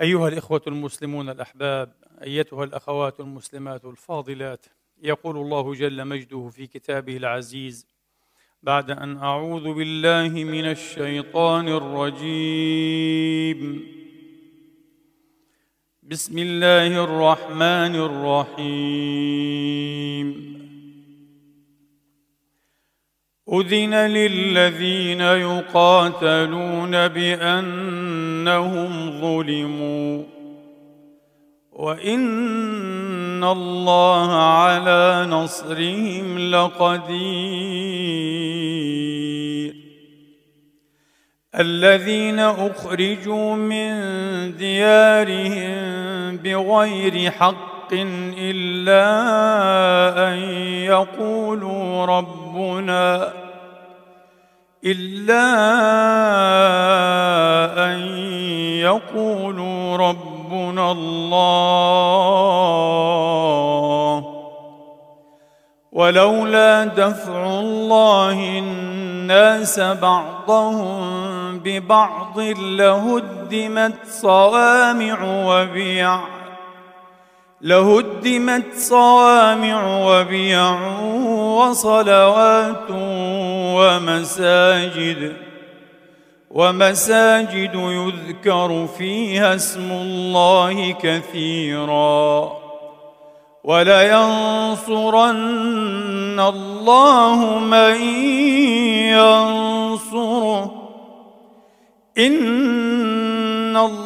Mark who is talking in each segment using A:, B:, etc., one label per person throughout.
A: أيها الإخوة المسلمون الأحباب أيتها الأخوات المسلمات الفاضلات يقول الله جل مجده في كتابه العزيز بعد أن أعوذ بالله من الشيطان الرجيم. بسم الله الرحمن الرحيم. اذن للذين يقاتلون بانهم ظلموا وان الله على نصرهم لقدير الذين اخرجوا من ديارهم بغير حق إلا أن يقولوا ربنا إلا أن يقولوا ربنا الله. ولولا دفع الله الناس بعضهم ببعض لهدمت صوامع وبيع. لهدمت صوامع وبيع وصلوات ومساجد ومساجد يذكر فيها اسم الله كثيرا. ولينصرن الله من ينصره. إن الله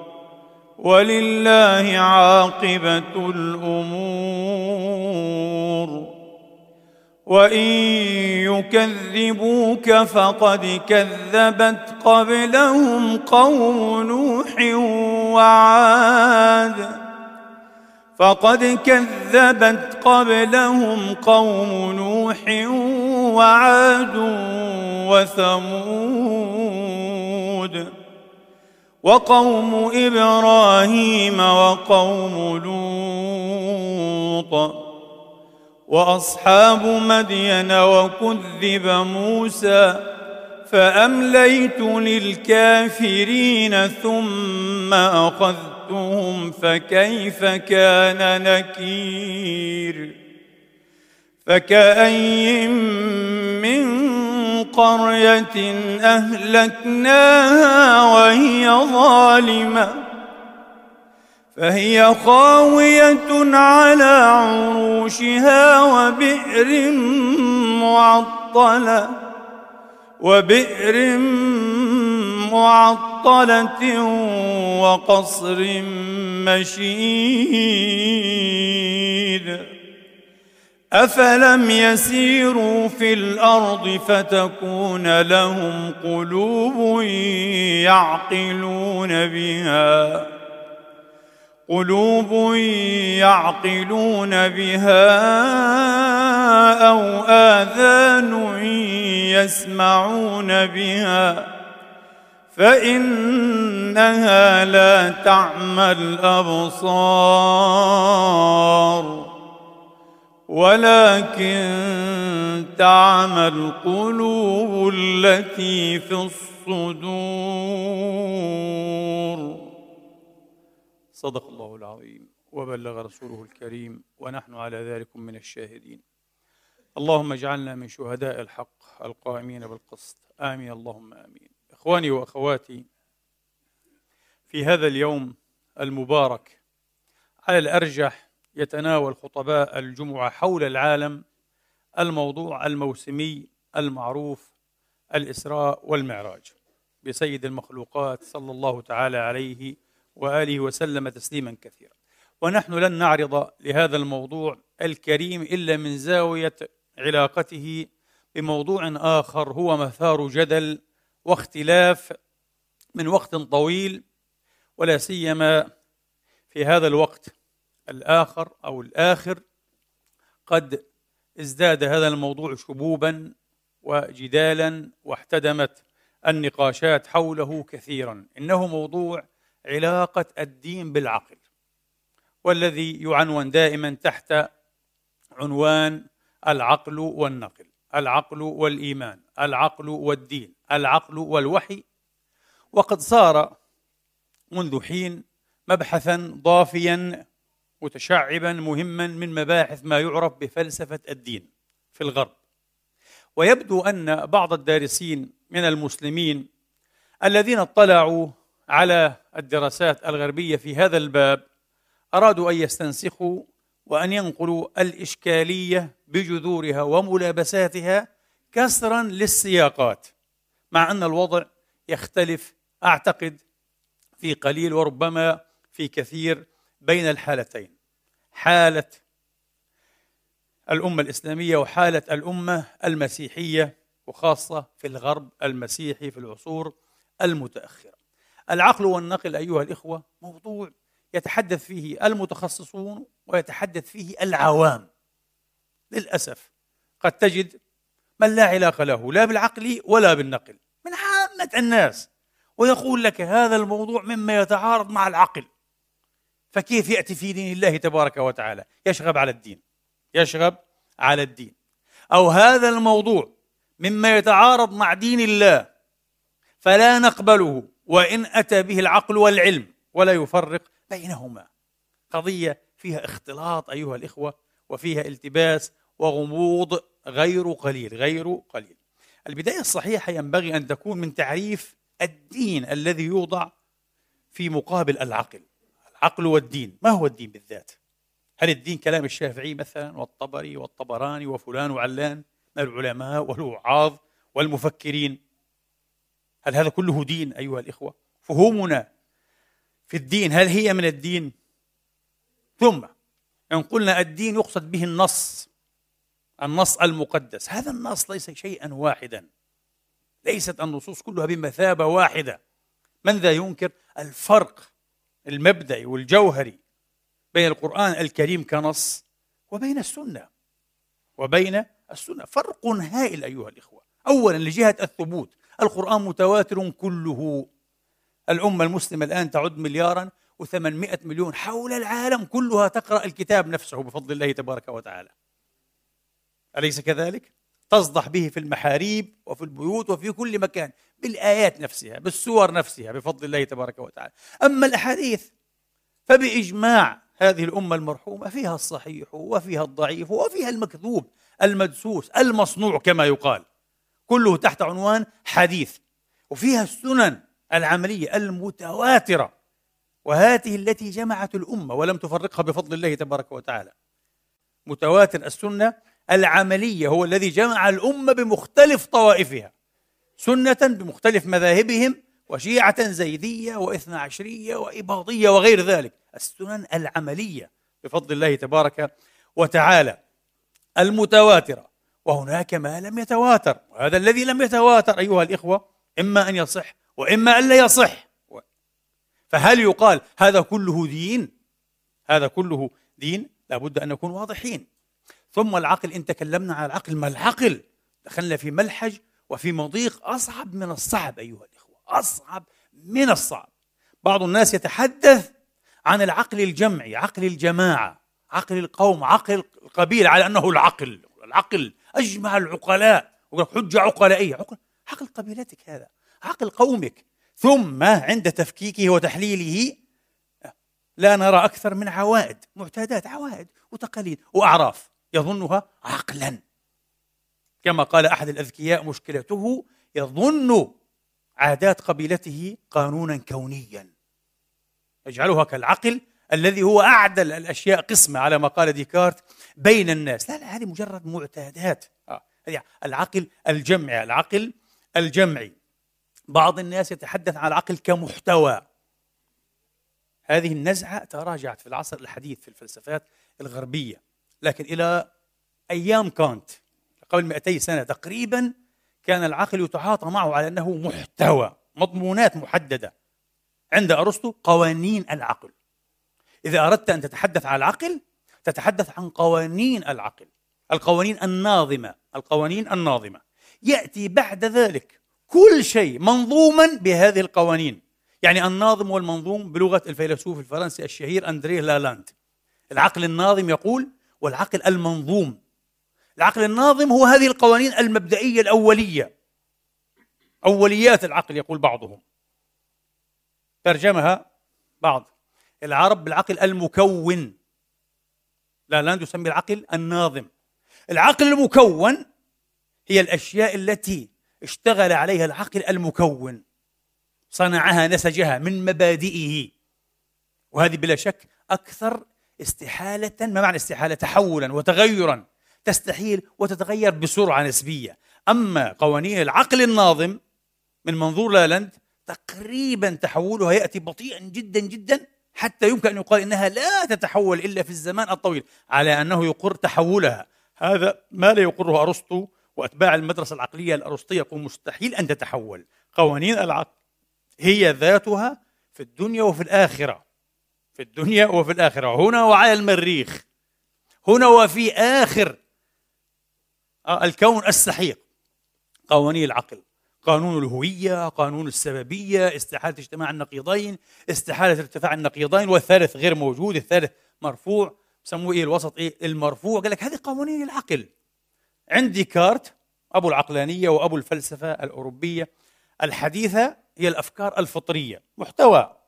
A: ولله عاقبة الأمور. وإن يكذبوك فقد كذبت قبلهم قوم نوح وعاد. فقد كذبت قبلهم قوم نوح وعاد وثمود. وقوم إبراهيم وقوم لوط وأصحاب مدين وكذب موسى فأمليت للكافرين ثم أخذتهم فكيف كان نكير فكاين من قرية أهلكناها وهي ظالمة فهي خاوية على عروشها وبئر معطلة وبئر معطلة وقصر مشيد. أفلم يسيروا في الأرض فتكون لهم قلوب يعقلون بها قلوب يعقلون بها أو آذان يسمعون بها فإنها لا تعمى الأبصار. ولكن تعمى القلوب التي في الصدور. صدق الله العظيم. وبلغ رسوله الكريم ونحن على ذلك من الشاهدين. اللهم اجعلنا من شهداء الحق القائمين بالقسط. آمين. اللهم آمين. إخواني وأخواتي في هذا اليوم المبارك على الأرجح يتناول خطباء الجمعة حول العالم الموضوع الموسمي المعروف الإسراء والمعراج بسيد المخلوقات صلى الله تعالى عليه وآله وسلم تسليما كثيرا. ونحن لن نعرض لهذا الموضوع الكريم إلا من زاوية علاقته بموضوع آخر هو مثار جدل واختلاف من وقت طويل ولا سيما في هذا الوقت الآخر أو الآخر قد ازداد هذا الموضوع شبوبا وجدالا واحتدمت النقاشات حوله كثيرا. إنه موضوع علاقة الدين بالعقل والذي يعنون دائما تحت عنوان العقل والنقل العقل والإيمان العقل والدين العقل والوحي. وقد صار منذ حين مبحثا ضافيا متشعبا مهما من مباحث ما يعرف بفلسفة الدين في الغرب. ويبدو أن بعض الدارسين من المسلمين الذين اطلعوا على الدراسات الغربية في هذا الباب أرادوا أن يستنسخوا وأن ينقلوا الإشكالية بجذورها وملابساتها كسرا للسياقات مع أن الوضع يختلف أعتقد في قليل وربما في كثير بين الحالتين. حالة الأمة الإسلامية وحالة الأمة المسيحية وخاصة في الغرب المسيحي في العصور المتأخرة. العقل والنقل أيها الإخوة موضوع يتحدث فيه المتخصصون ويتحدث فيه العوام. للأسف قد تجد من لا علاقة له لا بالعقل ولا بالنقل من عامة الناس ويقول لك هذا الموضوع مما يتعارض مع العقل. فكيف يأتي في دين الله تبارك وتعالى؟ يشغب على الدين. يشغب على الدين. أو هذا الموضوع مما يتعارض مع دين الله فلا نقبله وإن أتى به العقل والعلم ولا يفرق بينهما. قضية فيها اختلاط أيها الإخوة وفيها التباس وغموض غير قليل غير قليل. البداية الصحيحة ينبغي أن تكون من تعريف الدين الذي يوضع في مقابل العقل. العقل والدين. ما هو الدين بالذات؟ هل الدين كلام الشافعي مثلا والطبري والطبراني وفلان وعلان؟ من العلماء والوعاظ والمفكرين؟ هل هذا كله دين أيها الإخوة؟ فهومنا في الدين هل هي من الدين؟ ثم إن قلنا الدين يقصد به النص النص المقدس. هذا النص ليس شيئا واحدا. ليست النصوص كلها بمثابة واحدة. من ذا ينكر؟ الفرق المبدئي والجوهري بين القرآن الكريم كنص وبين السنة وبين السنة. فرق هائل أيها الإخوة. أولا لجهة الثبوت. القرآن متواتر كله. الأمة المسلمة الآن تعد مليارا وثمانمائة مليون. حول العالم كلها تقرأ الكتاب نفسه بفضل الله تبارك وتعالى. أليس كذلك؟ تصدح به في المحاريب وفي البيوت وفي كل مكان بالآيات نفسها بالسور نفسها بفضل الله تبارك وتعالى. أما الأحاديث فبإجماع هذه الأمة المرحومة فيها الصحيح وفيها الضعيف وفيها المكذوب المدسوس المصنوع كما يقال. كله تحت عنوان حديث. وفيها السنن العملية المتواترة. وهذه التي جمعت الأمة ولم تفرقها بفضل الله تبارك وتعالى. متواتر السنة العملية هو الذي جمع الأمة بمختلف طوائفها سنة بمختلف مذاهبهم وشيعة زيدية وإثنى عشرية وإباضية وغير ذلك. السنن العملية بفضل الله تبارك وتعالى. المتواترة وهناك ما لم يتواتر. وهذا الذي لم يتواتر أيها الإخوة إما أن يصح وإما أن لا يصح. فهل يقال هذا كله دين؟ هذا كله دين لابد أن نكون واضحين. ثم العقل إن تكلمنا عن العقل ما العقل؟ دخلنا في ملحج وفي مضيق أصعب من الصعب أيها الإخوة أصعب من الصعب. بعض الناس يتحدث عن العقل الجمعي عقل الجماعة عقل القوم عقل القبيلة على أنه العقل العقل أجمع العقلاء. حجة عقلائية عقل عقل قبيلتك هذا عقل قومك. ثم عند تفكيكه وتحليله لا نرى أكثر من عوائد معتادات عوائد وتقاليد وأعراف. يظنها عقلا. كما قال أحد الأذكياء مشكلته يظن عادات قبيلته قانونا كونيا. يجعلها كالعقل الذي هو أعدل الأشياء قسمة على ما قال ديكارت بين الناس. لا لا هذه مجرد معتادات. آه. العقل الجمعي العقل الجمعي. بعض الناس يتحدث عن العقل كمحتوى. هذه النزعة تراجعت في العصر الحديث في الفلسفات الغربية. لكن إلى أيام كانت قبل 200 سنة تقريبا كان العقل يتعاطى معه على أنه محتوى مضمونات محددة. عند أرسطو قوانين العقل. إذا أردت أن تتحدث عن العقل تتحدث عن قوانين العقل. القوانين الناظمة القوانين الناظمة. يأتي بعد ذلك كل شيء منظوما بهذه القوانين. يعني الناظم والمنظوم بلغة الفيلسوف الفرنسي الشهير أندريه لالاند العقل الناظم يقول والعقل المنظوم. العقل الناظم هو هذه القوانين المبدئية الأولية. أوليات العقل يقول بعضهم. ترجمها بعض. العرب بالعقل المكون. لالاند يسمي العقل الناظم. العقل المكون هي الأشياء التي اشتغل عليها العقل المكون. صنعها نسجها من مبادئه. وهذه بلا شك أكثر استحالة ما معنى استحالة؟ تحولا وتغيرا. تستحيل وتتغير بسرعة نسبية. أما قوانين العقل الناظم من منظور لالاند تقريبا تحولها يأتي بطيئا جدا جدا حتى يمكن أن يقال إنها لا تتحول إلا في الزمان الطويل على أنه يقر تحولها. هذا ما لا يقره أرسطو وأتباع المدرسة العقلية الأرسطية يقول مستحيل أن تتحول. قوانين العقل هي ذاتها في الدنيا وفي الآخرة. في الدنيا وفي الآخرة. هنا وعلى المريخ. هنا وفي آخر آه، الكون السحيق. قوانين العقل. قانون الهوية قانون السببية استحالة اجتماع النقيضين استحالة ارتفاع النقيضين والثالث غير موجود الثالث مرفوع. سموه إيه الوسط؟ إيه المرفوع. قال لك هذه قوانين العقل. عند ديكارت أبو العقلانية وأبو الفلسفة الأوروبية. الحديثة هي الأفكار الفطرية. محتوى.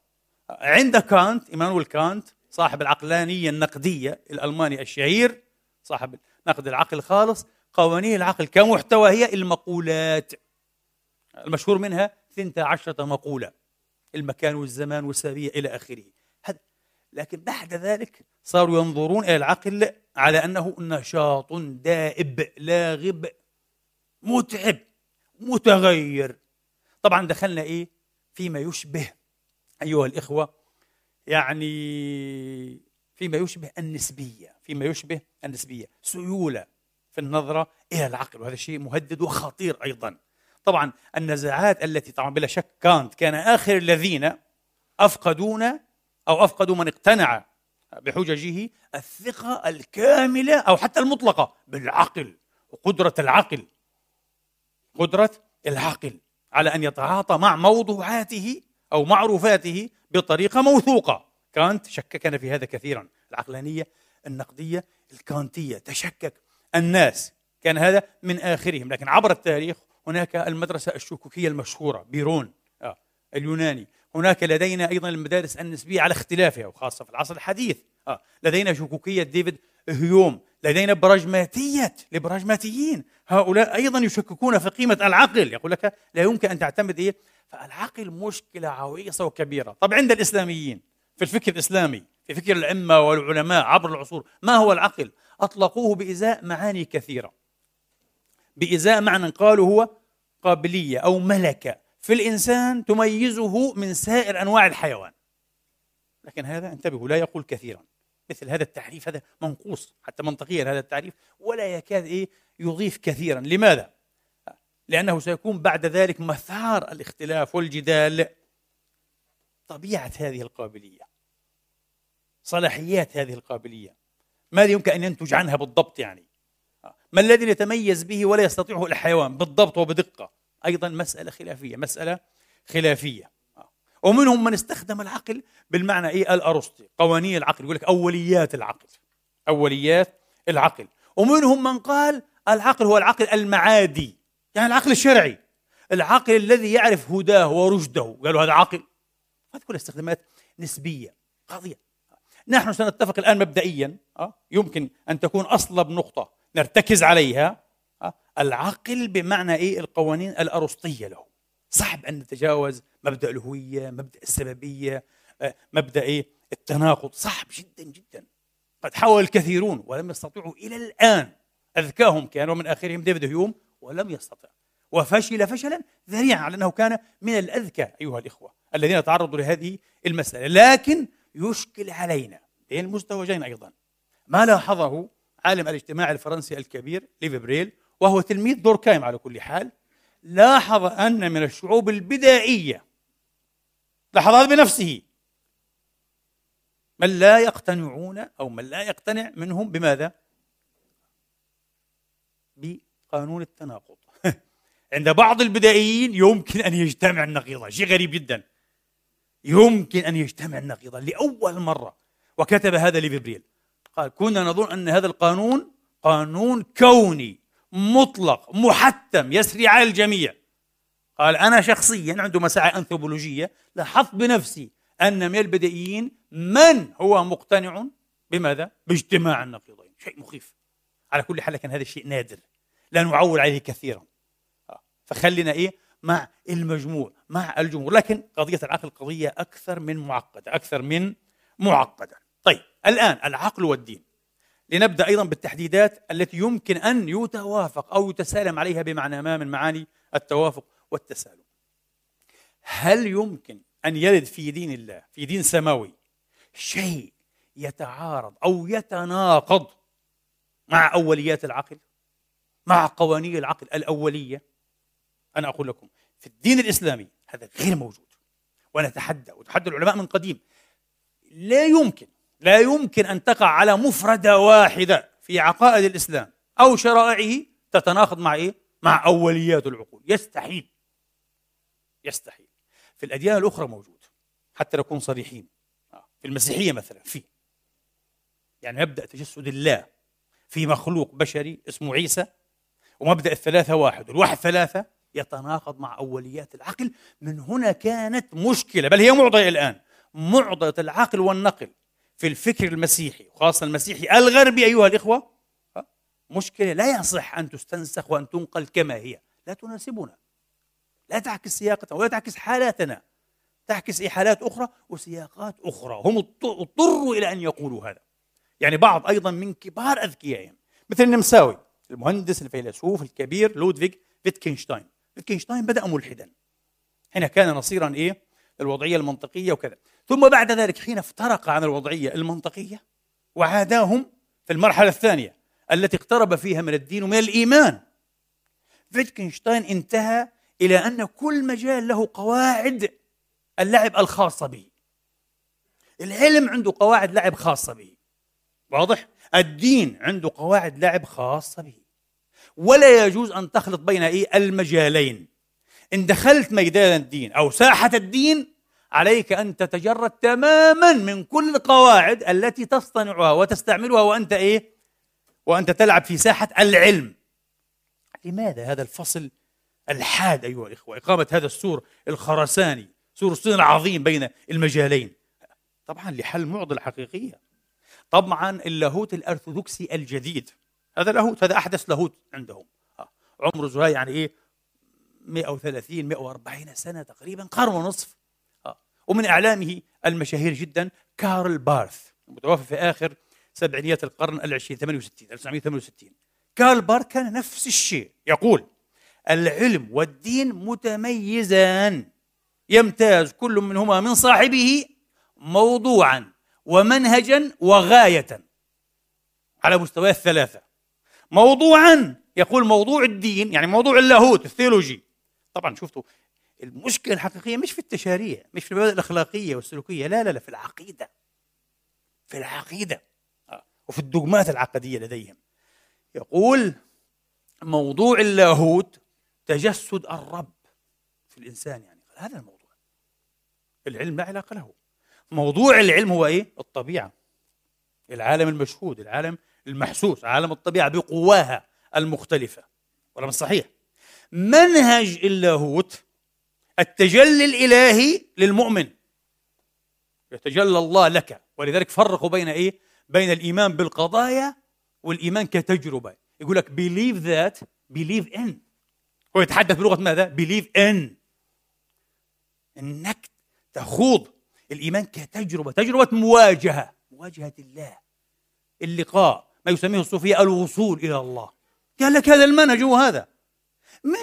A: عند كانت إيمانويل كانت صاحب العقلانية النقدية الألماني الشهير صاحب نقد العقل الخالص قوانين العقل كمحتوى هي المقولات. المشهور منها 12 مقولة المكان والزمان والسببية إلى آخره. لكن بعد ذلك صاروا ينظرون إلى العقل على أنه نشاط دائب لاغب متعب متغير. طبعا دخلنا إيه؟ فيما يشبه أيها الإخوة يعني فيما يشبه النسبية فيما يشبه النسبية سيولة في النظرة إلى العقل وهذا شيء مهدد وخطير أيضا. طبعا النزاعات التي طبعا بلا شك كانت كان آخر الذين أفقدون أو أفقدوا من اقتنع بحججه الثقة الكاملة أو حتى المطلقة بالعقل وقدرة العقل قدرة العقل على أن يتعاطى مع موضوعاته أو معروفاته بطريقة موثوقة. كانت شككنا في هذا كثيرا. العقلانية النقدية الكانتية. تشكك الناس. كان هذا من آخرهم. لكن عبر التاريخ هناك المدرسة الشكوكية المشهورة بيرون آه اليوناني. هناك لدينا أيضا المدارس النسبية على اختلافها وخاصة في العصر الحديث. آه لدينا شكوكية ديفيد هيوم. لدينا براجماتية لبراجماتيين. هؤلاء أيضا يشككون في قيمة العقل. يقول لك لا يمكن أن تعتمد إيه؟ فالعقل مشكلة عويصة وكبيرة طب عند الإسلاميين في الفكر الإسلامي في فكر الأئمة والعلماء عبر العصور ما هو العقل؟ أطلقوه بإزاء معاني كثيرة. بإزاء معنى قالوا هو قابلية أو ملكة. في الإنسان تميزه من سائر أنواع الحيوان. لكن هذا انتبهوا لا يقول كثيرا. مثل هذا التعريف هذا منقوص حتى منطقيا هذا التعريف ولا يكاد إيه يضيف كثيرا. لماذا؟ لأنه سيكون بعد ذلك مثار الاختلاف والجدال. طبيعة هذه القابلية صلاحيات هذه القابلية. ماذا يمكن أن ينتج عنها بالضبط يعني. ما الذي يتميز به ولا يستطيعه الحيوان بالضبط وبدقة؟ أيضا مسألة خلافية مسألة خلافية. ومنهم من استخدم العقل بالمعنى إيه؟ الارسطي قوانين العقل يقول لك أوليات العقل أوليات العقل. ومنهم من قال العقل هو العقل المعادي. يعني العقل الشرعي. العقل الذي يعرف هداه ورشده. قالوا هذا عقل. هذه كلها استخدامات نسبية. قضية. نحن سنتفق الآن مبدئيا آه، يمكن أن تكون أصلب نقطة نرتكز عليها آه، العقل بمعنى إيه؟ القوانين الأرسطية له. صعب أن نتجاوز مبدأ الهوية مبدأ السببية آه، مبدأ إيه؟ التناقض. صعب جدا جدا. قد حاول الكثيرون ولم يستطيعوا إلى الآن. أذكاهم كان ومن آخرهم. ديفيد هيوم ولم يستطع وفشل فشلا ذريعا على أنه كان من الأذكى أيها الإخوة الذين تعرضوا لهذه المسألة لكن يشكل علينا بين المزدوجين أيضا ما لاحظه عالم الاجتماع الفرنسي الكبير ليفي برول وهو تلميذ دوركايم على كل حال لاحظ أن من الشعوب البدائية لاحظ هذا بنفسه من لا يقتنعون أو من لا يقتنع منهم بماذا؟ بقانون التناقض. عند بعض البدائيين يمكن أن يجتمع النقيضان شيء غريب جدا. يمكن أن يجتمع النقيضان لأول مرة. وكتب هذا ليفبريل قال كنا نظن أن هذا القانون قانون كوني مطلق محتم يسري على الجميع. قال أنا شخصيا عنده مساعي أنثروبولوجية لاحظت بنفسي أن من البدائيين من هو مقتنع بماذا؟ باجتماع النقيضين. شيء مخيف. على كل حال كان هذا الشيء نادر. لا نعول عليه كثيرا. فخلينا إيه؟ مع المجموع مع الجمهور. لكن قضية العقل قضية أكثر من معقدة أكثر من معقدة. طيب الآن العقل والدين. لنبدأ أيضا بالتحديدات التي يمكن أن يتوافق أو يتسالم عليها بمعنى ما من معاني التوافق والتسالم. هل يمكن أن يرد في دين الله في دين سماوي شيء يتعارض أو يتناقض مع أوليات العقل؟ مع قوانين العقل الأولية. أنا أقول لكم في الدين الإسلامي هذا غير موجود. ونتحدى وتحدى العلماء من قديم. لا يمكن لا يمكن أن تقع على مفردة واحدة في عقائد الإسلام أو شرائعه تتناقض مع إيه؟ مع أوليات العقول. يستحيل. يستحيل. في الأديان الأخرى موجود. حتى نكون صريحين. في المسيحية مثلا في. يعني مبدأ تجسد الله في مخلوق بشري اسمه عيسى. ومبدأ الثلاثة واحد. والواحد ثلاثة يتناقض مع أوليات العقل. من هنا كانت مشكلة بل هي معضله الآن. معضله العقل والنقل في الفكر المسيحي وخاصة المسيحي الغربي أيها الإخوة. مشكلة لا يصح أن تستنسخ وأن تنقل كما هي. لا تناسبنا. لا تعكس سياقاتنا ولا تعكس حالاتنا. تعكس حالات أخرى وسياقات أخرى. هم اضطروا إلى أن يقولوا هذا. يعني بعض أيضا من كبار أذكيائهم مثل النمساوي. المهندس الفيلسوف الكبير لودفيج فيتكنشتاين. فيتكنشتاين بدأ ملحدا. حين كان نصيرا إيه؟ الوضعية المنطقية وكذا. ثم بعد ذلك حين افترق عن الوضعية المنطقية وعاداهم في المرحلة الثانية التي اقترب فيها من الدين ومن الإيمان. فيتكنشتاين انتهى إلى أن كل مجال له قواعد اللعب الخاصة به. العلم عنده قواعد لعب خاصة به. واضح؟ الدين عنده قواعد لعب خاصة به. ولا يجوز أن تخلط بين إيه؟ المجالين. إن دخلت ميدان الدين أو ساحة الدين عليك أن تتجرد تماما من كل القواعد التي تصطنعها وتستعملها وأنت إيه؟ وأنت تلعب في ساحة العلم. لماذا هذا الفصل الحاد أيها الإخوة؟ إقامة هذا السور الخرساني سور الصين العظيم بين المجالين. طبعا لحل معضلة حقيقية. طبعا اللاهوت الأرثوذكسي الجديد. هذا لاهوت هذا أحدث لاهوت عندهم. آه. عمره زهاي يعني إيه؟ 130 140 سنة تقريبا قرن ونصف. آه. ومن أعلامه المشاهير جدا كارل بارث متوفى في آخر سبعينيات القرن العشرين 68 1968 كارل بارث كان نفس الشيء يقول العلم والدين متميزان يمتاز كل منهما من صاحبه موضوعا
B: ومنهجا وغاية على مستوى الثلاثة. موضوعا يقول موضوع الدين يعني موضوع اللاهوت الثيولوجي. طبعا شفتوا المشكلة الحقيقية مش في التشاريع مش في المبادئ الأخلاقية والسلوكية لا لا لا في العقيدة. في العقيدة. آه، وفي الدogمات العقدية لديهم. يقول موضوع اللاهوت تجسد الرب في الإنسان يعني هذا الموضوع. العلم لا علاقة له. موضوع العلم هو إيه؟ الطبيعة. العالم المشهود العالم المحسوس عالم الطبيعة بقواها المختلفة. ولا مش صحيح. منهج اللاهوت التجلي الإلهي للمؤمن. يتجلى الله لك. ولذلك فرقوا بين إيه؟ بين الإيمان بالقضايا والإيمان كتجربة. يقول لك believe that believe in. هو يتحدث بلغة ماذا؟ believe in. إنك تخوض الإيمان كتجربة. تجربة مواجهة. مواجهة الله. اللقاء. ما يسميه الصوفية الوصول إلى الله. قال لك هذا المنهج هو هذا.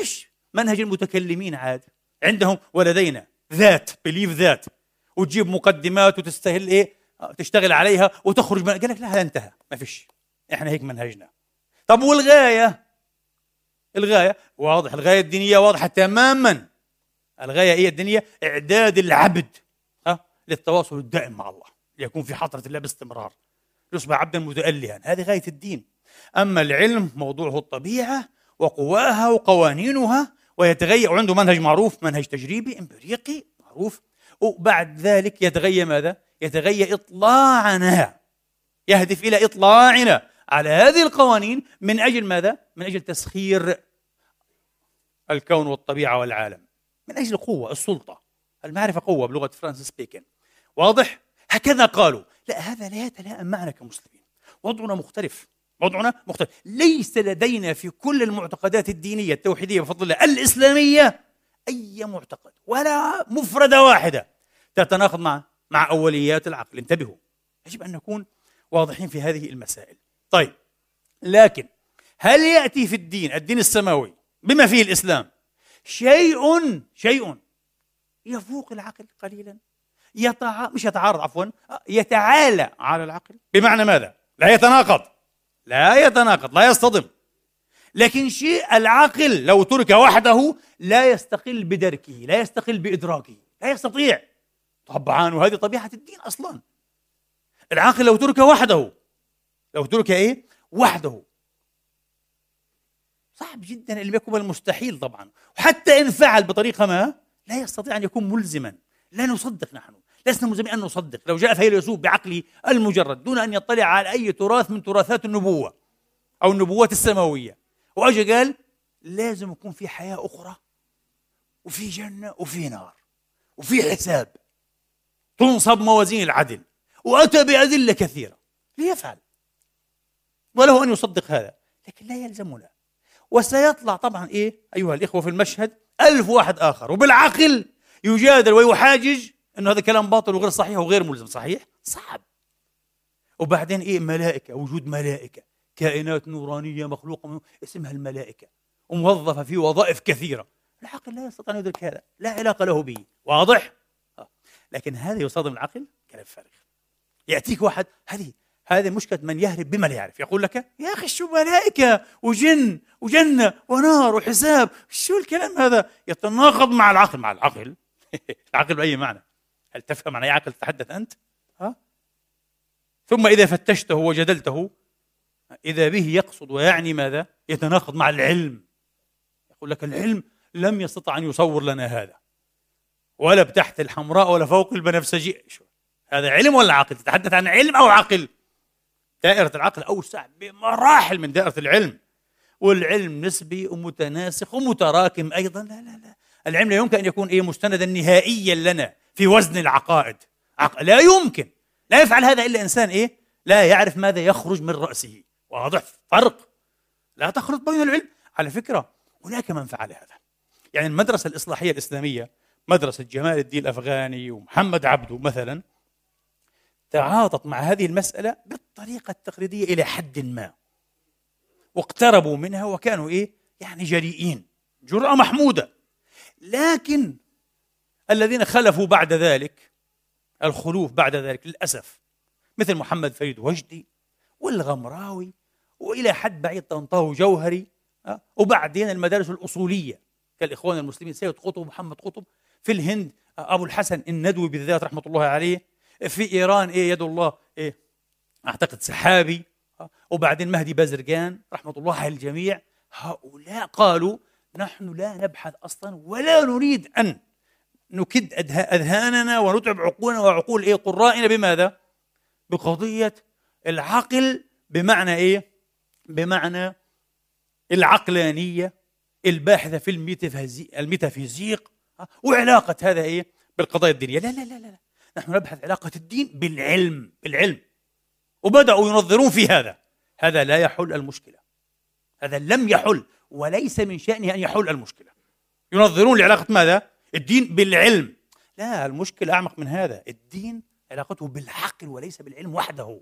B: مش منهج المتكلمين عاد. عندهم ولدينا ذات بليف ذات. وتجيب مقدمات وتستهل إيه؟ تشتغل عليها وتخرج من قال لك لا هذا انتهى. ما فيش. إحنا هيك منهجنا. طب والغاية؟ الغاية؟ واضح. الغاية الدينية واضحة تماما. الغاية هي الدينية إعداد العبد ها؟ للتواصل الدائم مع الله. ليكون في حضرة الله باستمرار. يصبح عبدا متالها. هذه غاية الدين. أما العلم موضوعه الطبيعة وقواها وقوانينها ويتغير وعنده منهج معروف منهج تجريبي إمبريقي معروف. وبعد ذلك يتغير ماذا؟ يتغير إطلاعنا. يهدف إلى إطلاعنا على هذه القوانين من أجل ماذا؟ من أجل تسخير الكون والطبيعة والعالم. من أجل القوة السلطة. المعرفة قوة بلغة فرانسيس بيكن. واضح؟ هكذا قالوا. لا هذا لا يتلائم معنا كمسلمين. وضعنا مختلف. وضعنا مختلف. ليس لدينا في كل المعتقدات الدينية التوحيدية بفضل الله الإسلامية أي معتقد ولا مفردة واحدة تتناقض مع مع أوليات العقل. انتبهوا. يجب أن نكون واضحين في هذه المسائل. طيب لكن هل يأتي في الدين الدين السماوي بما فيه الإسلام شيء شيء يفوق العقل قليلا؟ يتع... مش يتعارض عفوا يتعالى على العقل. بمعنى ماذا؟ لا يتناقض. لا يتناقض لا يصطدم. لكن شيء العقل لو ترك وحده لا يستقل بدركه لا يستقل بإدراكه لا يستطيع. طبعا وهذه طبيعة الدين أصلا. العقل لو ترك وحده لو ترك إيه؟ وحده. صعب جدا ان يكون المستحيل طبعا. وحتى إن فعل بطريقة ما لا يستطيع أن يكون ملزما. لا نصدق نحن. لسنا ملزمين أن نصدق. لو جاء فيلسوف بعقله المجرد دون أن يطلع على أي تراث من تراثات النبوة أو النبوات السماوية. واجى قال لازم يكون في حياة أخرى وفي جنة وفي نار وفي حساب. تنصب موازين العدل وأتى بأدلة كثيرة ليفعل. وله أن يصدق هذا لكن لا يلزمنا. وسيطلع طبعا إيه؟ أيها الإخوة في المشهد ألف واحد آخر. وبالعقل يجادل ويحاجج إنه هذا كلام باطل وغير صحيح وغير ملزم. صحيح؟ صعب. وبعدين إيه؟ ملائكة وجود ملائكة. كائنات نورانية مخلوقة اسمها الملائكة. وموظفة في وظائف كثيرة. العقل لا يستطيع أن يدرك هذا. لا علاقة له به. واضح؟ آه. لكن هذا يصادم العقل؟ كلام فارغ. يأتيك واحد هذه هذه مشكلة من يهرب بما لا يعرف. يقول لك يا أخي شو ملائكة وجن وجنة ونار وحساب. شو الكلام هذا؟ يتناقض مع العقل. مع العقل العقل بأي معنى؟ هل تفهم عن أي عقل تتحدث أنت؟ ها؟ ثم إذا فتشته وجدلته إذا به يقصد ويعني ماذا؟ يتناقض مع العلم. يقول لك العلم لم يستطع أن يصور لنا هذا. ولا بتحت الحمراء ولا فوق البنفسجي هذا علم ولا عقل؟ تتحدث عن علم أو عقل؟ دائرة العقل أوسع بمراحل من دائرة العلم. والعلم نسبي ومتناسق ومتراكم أيضا. لا لا لا. العلم لا يمكن أن يكون إيه مستندا نهائيا لنا في وزن العقائد. عق... لا يمكن. لا يفعل هذا إلا إنسان إيه؟ لا يعرف ماذا يخرج من رأسه. واضح. فرق. لا تخلط بين العلم. على فكرة هناك من فعل هذا. يعني المدرسة الإصلاحية الإسلامية مدرسة جمال الدين الأفغاني ومحمد عبده مثلا تعاطت مع هذه المسألة بالطريقة التقليدية إلى حد ما. واقتربوا منها وكانوا إيه؟ يعني جريئين. جرأة محمودة. لكن الذين خلفوا بعد ذلك الخلوف بعد ذلك للأسف مثل محمد فريد وجدي والغمراوي وإلى حد بعيد طنطاوي جوهري آه، وبعدين المدارس الأصولية كالإخوان المسلمين سيد قطب محمد قطب في الهند آه، أبو الحسن الندوي بالذات رحمة الله عليه في إيران إيه يد الله إيه أعتقد سحابي آه، وبعدين مهدي بازرقان رحمة الله على الجميع. هؤلاء قالوا نحن لا نبحث أصلا ولا نريد أن نكد أذهاننا ونتعب عقولنا وعقول إيه؟ قرائنا بماذا؟ بقضية العقل بمعنى إيه؟ بمعنى العقلانية الباحثة في الميتافيزيق وعلاقة هذا إيه؟ بالقضايا الدينية. لا لا لا لا نحن نبحث علاقة الدين بالعلم بالعلم. وبدأوا ينظرون في هذا. هذا لا يحل المشكلة. هذا لم يحل. وليس من شأنه أن يحل المشكلة ينظرون لعلاقة ماذا؟ الدين بالعلم لا المشكلة أعمق من هذا الدين علاقته بالعقل وليس بالعلم وحده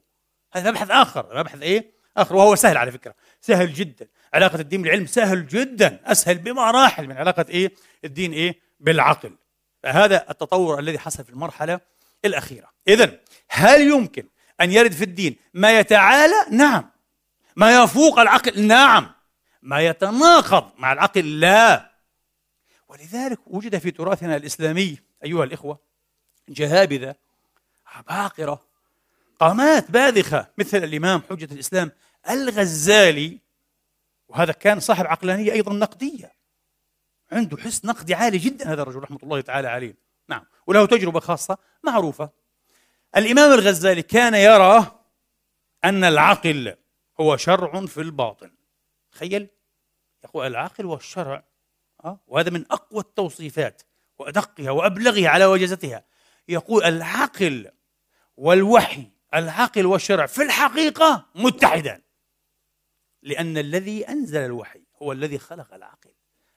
B: هذا مبحث آخر مبحث إيه؟ آخر وهو سهل على فكرة سهل جدا علاقة الدين بالعلم سهل جدا أسهل بمراحل من علاقة إيه؟ الدين إيه؟ بالعقل فهذا التطور الذي حصل في المرحلة الأخيرة إذا هل يمكن أن يرد في الدين ما يتعالى؟ نعم ما يفوق العقل؟ نعم ما يتناقض مع العقل لا ولذلك وجد في تراثنا الإسلامي أيها الإخوة جهابذة عباقرة قامات باذخة مثل الإمام حجة الإسلام الغزالي وهذا كان صاحب عقلانية أيضا نقدية. عنده حس نقدي عالي جدا هذا الرجل رحمة الله تعالى عليه. نعم وله تجربة خاصة معروفة. الإمام الغزالي كان يرى أن العقل هو شرع في الباطن. تخيل يقول العقل والشرع أه؟ وهذا من أقوى التوصيفات وأدقها وأبلغها على وجزتها يقول العقل والوحي العقل والشرع في الحقيقة متحدان لأن الذي أنزل الوحي هو الذي خلق العقل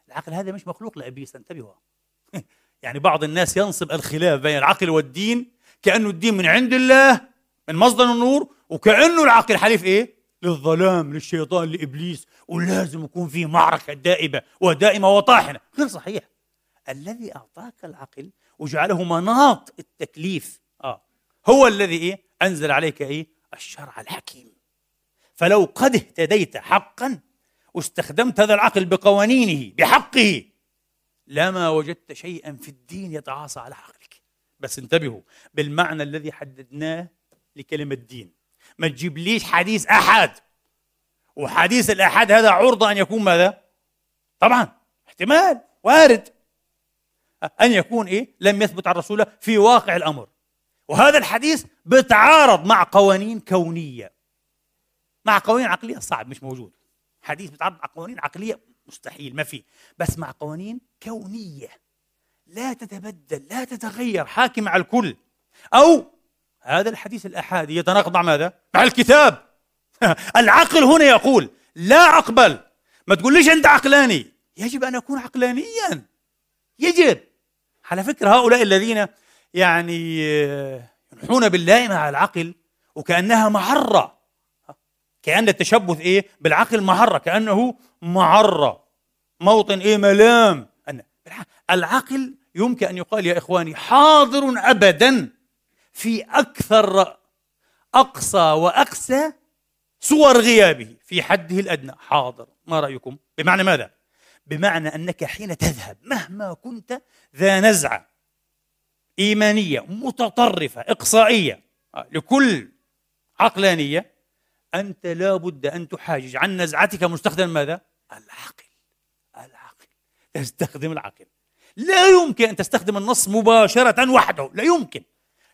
B: العقل هذا مش مخلوق لإبليس انتبهوا. يعني بعض الناس ينصب الخلاف بين العقل والدين كأنه الدين من عند الله من مصدر النور وكأنه العقل حليف إيه؟ للظلام للشيطان لإبليس ولازم يكون في معركة دائبه ودائمة وطاحنة. غير صحيح. الذي أعطاك العقل وجعله مناط التكليف آه هو الذي إيه؟ أنزل عليك إيه؟ الشرع الحكيم. فلو قد اهتديت حقا واستخدمت هذا العقل بقوانينه بحقه لما وجدت شيئا في الدين يتعاصى على عقلك. بس انتبهوا بالمعنى الذي حددناه لكلمة دين. ما تجيبليش حديث أحد؟ وحديث الأحد هذا عرضة أن يكون ماذا؟ طبعا احتمال وارد. أن يكون إيه؟ لم يثبت عن الرسول في واقع الأمر. وهذا الحديث بتعارض مع قوانين كونية. مع قوانين عقلية صعب مش موجود. حديث بتعارض مع قوانين عقلية مستحيل ما في. بس مع قوانين كونية. لا تتبدل لا تتغير حاكم على الكل. أو هذا الحديث الأحادي يتناقض مع ماذا؟ مع الكتاب. العقل هنا يقول لا أقبل. ما تقوليش أنت عقلاني. يجب أن أكون عقلانيا. يجب. على فكرة هؤلاء الذين يعني ينحون باللائمة على العقل وكأنها معرة. كأن التشبث إيه؟ بالعقل معرة كأنه معرة. موطن إيه؟ ملام. العقل يمكن أن يقال يا إخواني حاضر أبدا. في أكثر أقصى وأقسى صور غيابه في حده الأدنى. حاضر. ما رأيكم؟ بمعنى ماذا؟ بمعنى أنك حين تذهب مهما كنت ذا نزعة إيمانية متطرفة إقصائية لكل عقلانية أنت لا بد أن تحاجج عن نزعتك مستخدما ماذا؟ العقل. العقل. تستخدم العقل. لا يمكن أن تستخدم النص مباشرة وحده. لا يمكن.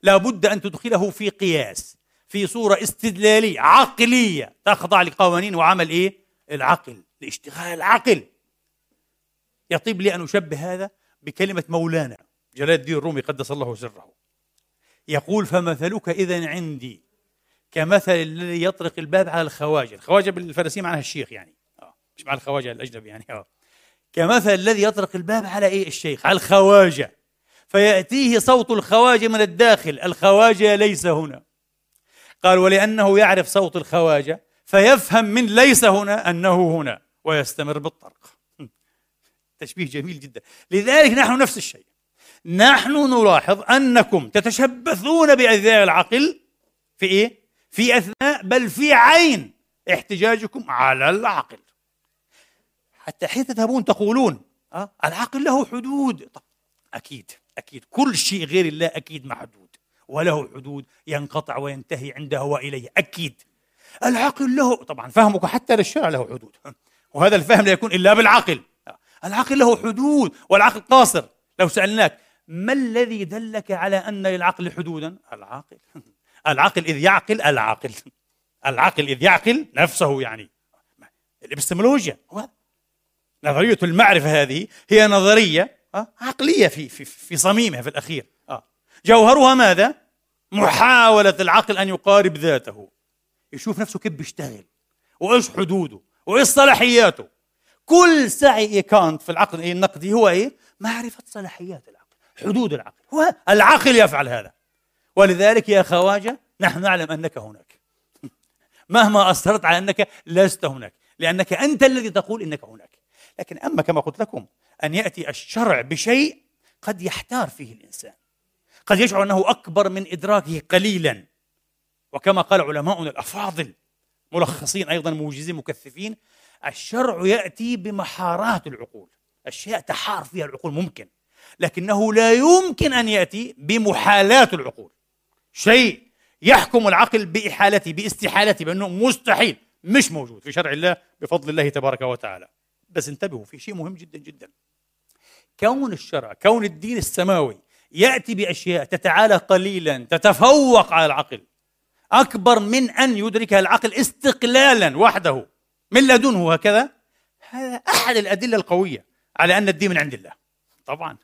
B: لابد أن تدخله في قياس في صورة استدلالية عقلية تخضع لقوانين وعمل إيه؟ العقل لاشتغال العقل يطيب لي أن أشبه هذا بكلمة مولانا جلال الدين الرومي قدس الله سره يقول فمثلك إذا عندي كمثل الذي يطرق الباب على الخواجة الخواجة بالفارسية معناها الشيخ يعني آه. مش مع الخواجة الأجنبي يعني آه. كمثل الذي يطرق الباب على إيه الشيخ على الخواجة فيأتيه صوت الخواجة من الداخل. الخواجة ليس هنا. قال ولأنه يعرف صوت الخواجة فيفهم من ليس هنا أنه هنا ويستمر بالطرق. تشبيه جميل جدا. لذلك نحن نفس الشيء. نحن نلاحظ أنكم تتشبثون بأذياء العقل في إيه؟ في أثناء بل في عين احتجاجكم على العقل. حتى حين تذهبون تقولون أه؟ العقل له حدود. طب أكيد. أكيد. كل شيء غير الله أكيد محدود. وله حدود ينقطع وينتهي عنده وإليه أكيد. العقل له طبعا فهمك حتى للشرع له حدود. وهذا الفهم لا يكون إلا بالعقل العقل له حدود والعقل قاصر. لو سألناك ما الذي دلك على أن للعقل حدودا؟ العقل العقل إذ يعقل العقل العقل إذ يعقل نفسه يعني. الإبستمولوجيا. نظرية المعرفة هذه هي نظرية عقلية في في في صميمها في الأخير. آه. جوهرها ماذا؟ محاولة العقل أن يقارب ذاته. يشوف نفسه كيف بيشتغل وإيش حدوده وإيش صلاحياته. كل سعي كانت في العقل النقدي هو إيه؟ معرفة صلاحيات العقل حدود العقل. هو العقل يفعل هذا. ولذلك يا خواجة نحن نعلم أنك هناك. مهما أصرت على أنك لست هناك لأنك أنت الذي تقول إنك هناك. لكن أما كما قلت لكم أن يأتي الشرع بشيء قد يحتار فيه الإنسان. قد يشعر أنه أكبر من إدراكه قليلا. وكما قال علماؤنا الأفاضل ملخصين أيضا موجزين مكثفين الشرع يأتي بمحارات العقول. أشياء تحار فيها العقول ممكن لكنه لا يمكن أن يأتي بمحالات العقول. شيء يحكم العقل بإحالته باستحالته بأنه مستحيل مش موجود في شرع الله بفضل الله تبارك وتعالى. بس انتبهوا في شيء مهم جدا جدا. كون الشرع كون الدين السماوي يأتي بأشياء تتعالى قليلا تتفوق على العقل. أكبر من أن يدركها العقل استقلالا وحده من لدنه هكذا؟ هذا أحد الأدلة القوية على أن الدين من عند الله. طبعا.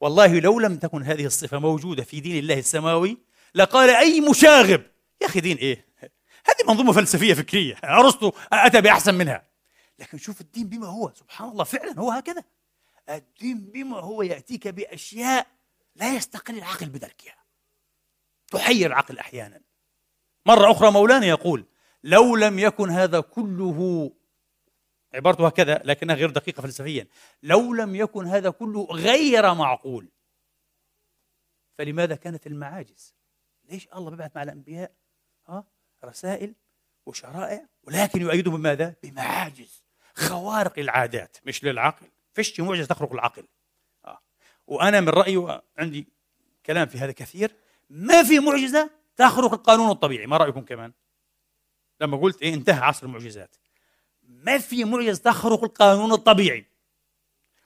B: والله لو لم تكن هذه الصفة موجودة في دين الله السماوي لقال أي مشاغب يا أخي دين إيه؟ هذه منظومة فلسفية فكرية. أرسطو أتى بأحسن منها. لكن شوف الدين بما هو. سبحان الله فعلا هو هكذا. الدين بما هو يأتيك بأشياء لا يستقل العقل بدركها تحير العقل أحيانا. مرة أخرى مولانا يقول لو لم يكن هذا كله عبارته هكذا لكنها غير دقيقة فلسفيا لو لم يكن هذا كله غير معقول فلماذا كانت المعاجز؟ ليش الله بيبعث مع الأنبياء؟ ها رسائل وشرائع ولكن يؤيدهم بماذا؟ بمعاجز. خوارق العادات مش للعقل. فيش معجزة تخرق العقل. آه. وأنا من رأيي وعندي كلام في هذا كثير ما في معجزة تخرق القانون الطبيعي. ما رأيكم كمان؟ لما قلت إيه انتهى عصر المعجزات. ما في معجزة تخرق القانون الطبيعي.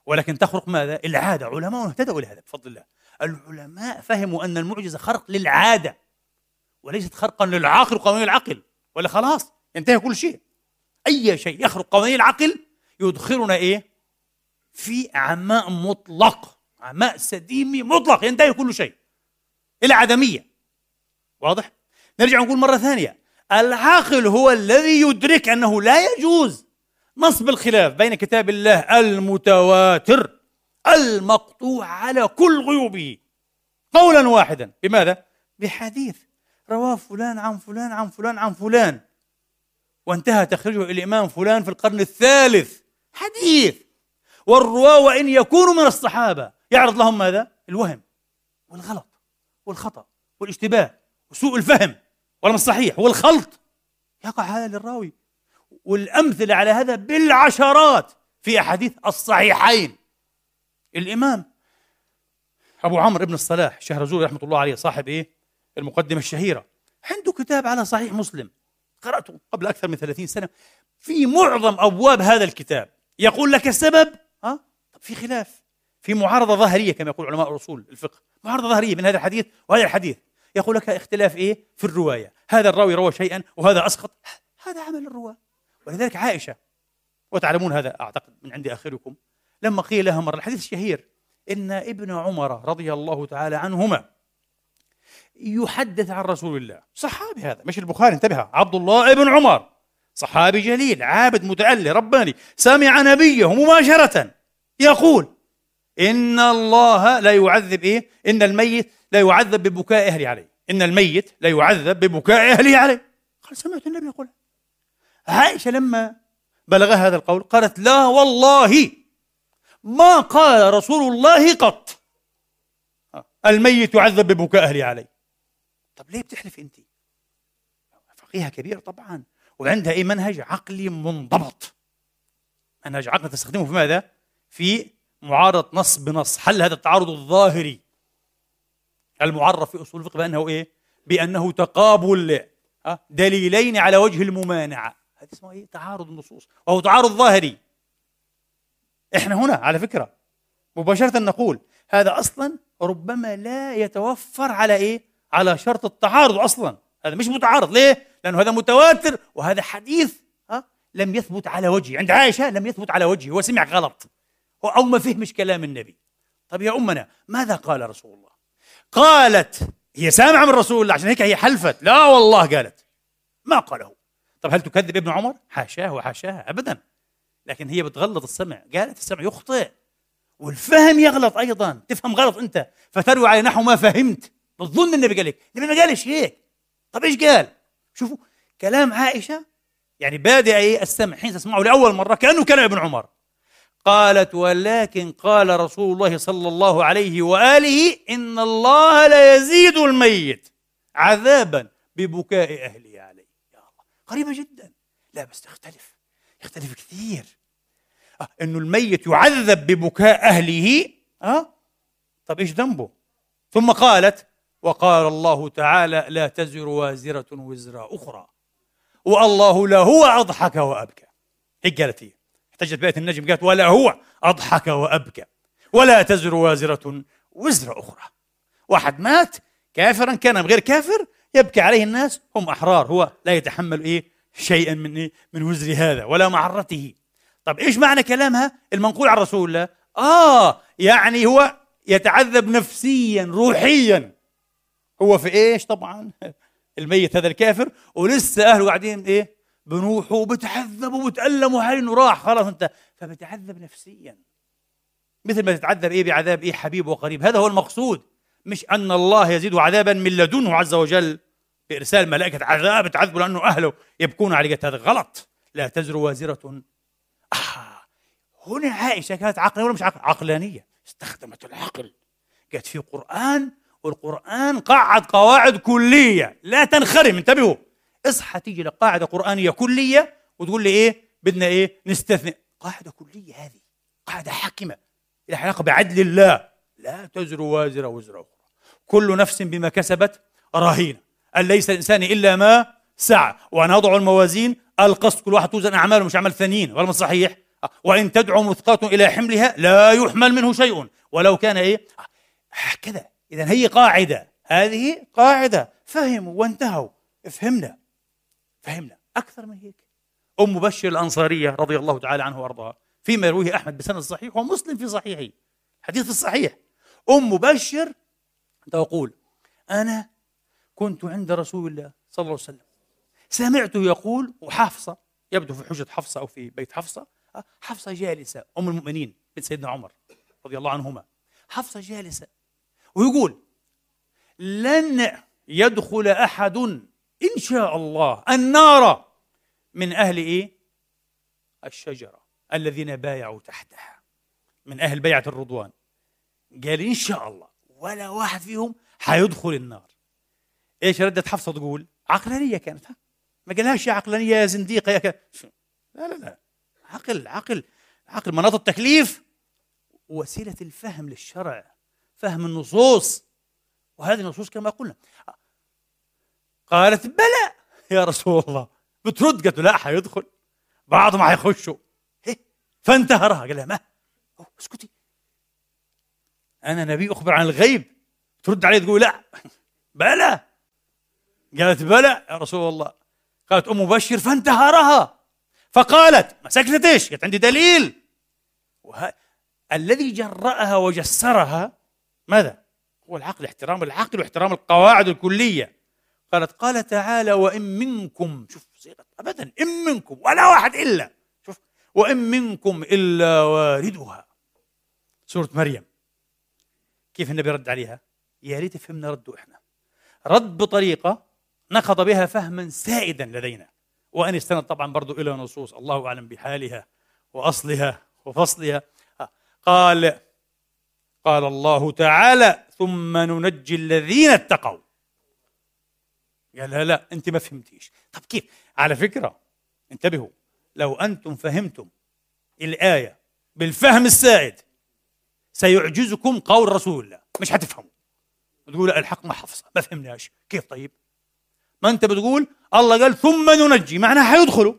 B: ولكن تخرق ماذا؟ العادة. علماء اهتدوا إلى هذا بفضل الله. العلماء فهموا أن المعجزة خرق للعادة وليست خرقا للعقل وقوانين العقل. ولا خلاص ينتهي كل شيء. أي شيء يخرق قوانين العقل يدخلنا إيه؟ في عماء مطلق عماء سديمي مطلق ينتهي كل شيء. إلى عدمية. واضح؟ نرجع نقول مرة ثانية. العاقل هو الذي يدرك أنه لا يجوز نصب الخلاف بين كتاب الله المتواتر المقطوع على كل غيوبه. قولا واحدا. بماذا؟ بحديث. رواه فلان عن فلان عن فلان عن فلان. وانتهى تخريجه الإمام فلان في القرن الثالث. حديث. والرواة وإن يكونوا من الصحابة. يعرض لهم ماذا؟ الوهم والغلط والخطأ والاشتباه وسوء الفهم ولم الصحيح والخلط. يقع هذا للراوي. والأمثلة على هذا بالعشرات في أحاديث الصحيحين. الإمام أبو عمرو بن الصلاح شهرزوري رحمة الله عليه صاحب إيه؟ المقدمة الشهيرة عنده كتاب على صحيح مسلم. قرأته قبل أكثر من 30 سنة في معظم أبواب هذا الكتاب. يقول لك السبب؟ في خلاف في معارضة ظاهرية كما يقول علماء الأصول الفقه معارضة ظاهرية بين هذا الحديث وهذا الحديث. يقول لك اختلاف إيه؟ في الرواية. هذا الراوي روى شيئا وهذا أسقط. هذا عمل الرواة. ولذلك عائشة وتعلمون هذا أعتقد من عند آخركم لما قيل لها مرة الحديث الشهير إن ابن عمر رضي الله تعالى عنهما يحدث عن رسول الله. صحابي هذا مش البخاري انتبه. عبد الله ابن عمر صحابي جليل عابد متألي رباني سمع نبيه مباشرة. يقول إن الله لا يعذب إيه؟ إن الميت لا يعذب ببكاء أهله عليه. إن الميت لا يعذب ببكاء أهله عليه. قال سمعت النبي يقول. عائشة لما بلغها هذا القول قالت لا والله ما قال رسول الله قط. الميت يعذب ببكاء أهله عليه. طب ليه بتحلف أنت؟ فقيهة كبير طبعا. وعندها إيه؟ منهج عقلي منضبط. منهج عقلي تستخدمه في ماذا؟ في معارضة نص بنص حل هذا التعارض الظاهري المعرف في أصول الفقه بأنه إيه؟ بأنه تقابل دليلين على وجه الممانعة هذا اسمه إيه؟ تعارض النصوص وهو تعارض ظاهري إحنا هنا على فكرة مباشرة نقول هذا أصلا ربما لا يتوفر على إيه؟ على شرط التعارض أصلا هذا مش متعارض ليه؟ لأنه هذا متواتر وهذا حديث ها؟ لم يثبت على وجهه عند عائشة لم يثبت على وجهه هو سمع غلط أو ما فهمش كلام النبي. طيب يا أمنا ماذا قال رسول الله؟ قالت هي سامعة من رسول الله عشان هيك هي حلفت. لا والله قالت. ما قاله. طب هل تكذب ابن عمر؟ حاشاه وحاشاها أبدا. لكن هي بتغلط السمع. قالت السمع يخطئ. والفهم يغلط أيضا. تفهم غلط أنت. فتروي على نحو ما فهمت. بتظن النبي قال لك. النبي ما قالش هيك. طب إيش قال؟ شوفوا كلام عائشة يعني بادئ السمع حين تسمعه لأول مرة كأنه كلام ابن عمر. قالت ولكن قال رسول الله صلى الله عليه وآله إن الله لا يزيد الميت عذابا ببكاء أهله عليه. يا الله قريبه جدا. لا بس تختلف. يختلف كثير. آه إنه الميت يعذب ببكاء أهله آه؟ طب إيش ذنبه؟ ثم قالت وقال الله تعالى لا تزر وازرة وزر أخرى والله لهو أضحك وأبكى. هيك قالت هي. احتجت بآية النجم. قالت ولا هو أضحك وأبكى. ولا تزر وازرة وزر أخرى. واحد مات كافرا كان غير كافر يبكي عليه الناس هم أحرار. هو لا يتحمل إيه؟ شيئا من إيه؟ من وزر هذا ولا معرته. طب إيش معنى كلامها؟ المنقول عن رسول الله. آه يعني هو يتعذب نفسيا روحيا. هو في إيش طبعا؟ الميت هذا الكافر ولسه أهله قاعدين إيه؟ بنوحوا وبتعذبوا وبتألموا هاي انه راح خلاص انت. فبتعذب نفسيا. مثل ما تتعذب إيه بعذاب إيه حبيب وقريب. هذا هو المقصود. مش أن الله يزيد عذابا من لدنه عز وجل بإرسال ملائكة عذاب تعذبوا لأنه أهله يبكون عليه هذا غلط. لا تزر وازرة. آه. هنا عائشة كانت عقلانيه ولا مش عقل؟ عقلانية. استخدمت العقل. قالت في قران والقرآن قعد قواعد كلية. لا تنخرم انتبهوا. اصحى تيجي لقاعدة قرآنية كلية وتقول لي إيه؟ بدنا إيه؟ نستثني. قاعدة كلية هذه. قاعدة حاكمة. لها علاقة بعدل الله. لا تزر وازره وزر أخرى. كل نفس بما كسبت رهينه ليس الإنسان إلا ما سعى. ونضع الموازين القسط كل واحد توزن أعماله مش عمل ثانيين. ولا صحيح. وإن تدعو مثقات إلى حملها لا يحمل منه شيء. ولو كان إيه؟ هكذا. إذا هي قاعدة. هذه قاعدة. فهموا وانتهوا. فهمنا فهمنا. أكثر من هيك. أم مبشر الأنصارية رضي الله تعالى عنه وأرضاها. فيما يرويه أحمد بسند صحيح ومسلم في صحيحه. حديث الصحيح. أم مبشر تقول أنا كنت عند رسول الله صلى الله عليه وسلم. سمعته يقول وحفصة يبدو في حجة حفصة أو في بيت حفصة حفصة جالسة أم المؤمنين بنت سيدنا عمر رضي الله عنهما. حفصة جالسة ويقول لن يدخل أحد إن شاء الله النار من أهل إيه؟ الشجرة الذين بايعوا تحتها. من أهل بيعة الرضوان. قال إن شاء الله ولا واحد فيهم حيدخل النار. إيش ردت حفصة تقول؟ عقلانية كانت ها؟ ما قالهاش يا عقلانية يا زنديقة يا ك... لا لا لا. عقل عقل عقل مناط التكليف وسيلة الفهم للشرع فهم النصوص. وهذه النصوص كما قلنا. قالت بلى يا رسول الله. بترد؟ قالت لا حيدخل. بعضهم حيخشوا. إيه؟ فانتهرها. قال لها ما؟ اسكتي. أنا نبي أخبر عن الغيب. ترد عليه تقول لا. بلى. قالت بلى يا رسول الله. قالت أم مبشر فانتهرها. فقالت ما سكتتش قالت عندي دليل. وه... الذي جرأها وجسرها ماذا؟ هو العقل احترام العقل واحترام القواعد الكلية. قالت قال تعالى وإن منكم شوف صيغة أبدا إن منكم ولا واحد إلا شوف وإن منكم إلا واردها. سورة مريم كيف النبي رد عليها؟ يا ريت فهمنا رده إحنا. رد بطريقة نقض بها فهما سائدا لدينا. وأن استند طبعا برضو إلى نصوص الله أعلم بحالها وأصلها وفصلها. قال قال الله تعالى ثم ننجي الذين اتقوا. قال لا لا أنت ما فهمتيش. طب كيف؟ على فكرة انتبهوا لو أنتم فهمتم الآية بالفهم السائد سيعجزكم قول رسول الله. مش هتفهموا. تقول الحق ما حفظه. ما فهمناش. كيف طيب؟ ما أنت بتقول الله قال ثم ننجي معناها حيدخلوا.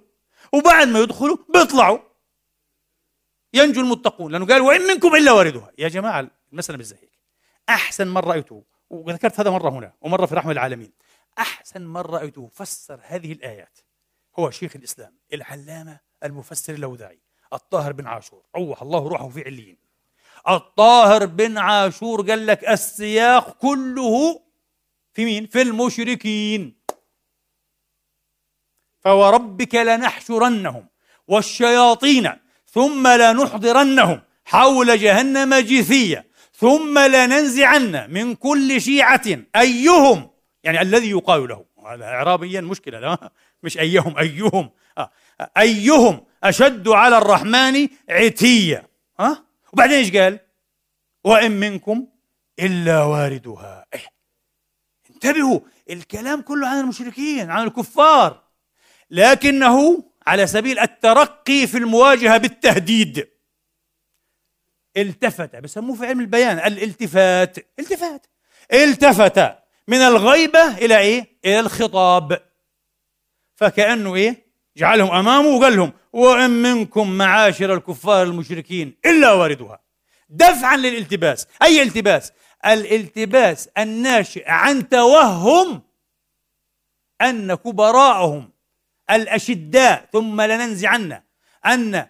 B: وبعد ما يدخلوا بيطلعوا. ينجو المتقون لأنه قال وإن منكم إلا واردها. يا جماعة المسألة مش زي هيك. أحسن من رايته وذكرت هذا مرة هنا ومرة في رحمه العالمين. أحسن من رايته فسر هذه الآيات. هو شيخ الإسلام العلامة المفسر الاوذاعي الطاهر بن عاشور. روح الله روحه في عليين. الطاهر بن عاشور قال لك السياق كله في مين؟ في المشركين. فوربك لنحشرنهم والشياطين ثم لنحضرنهم حول جهنم جثيا ثم لننزعن من كل شيعة أيهم يعني الذي يقال له. هذا إعرابيا مشكلة لا؟ مش أيهم أيهم. آه. أيهم أشد على الرحمن عتيا. ها آه؟ وبعدين إيش قال؟ وإن منكم إلا واردها. إيه؟ انتبهوا الكلام كله عن المشركين عن الكفار. لكنه على سبيل الترقي في المواجهة بالتهديد. التفت بسموه في علم البيان الالتفات. التفات التفت. من الغيبة إلى إيه؟ إلى الخطاب فكأنه إيه؟ جعلهم أمامه وقال لهم وإن منكم معاشر الكفار المشركين إلا واردها دفعا للالتباس أي التباس؟ الالتباس الناشئ عن توهم أن كبراءهم الأشداء ثم لننزعن أن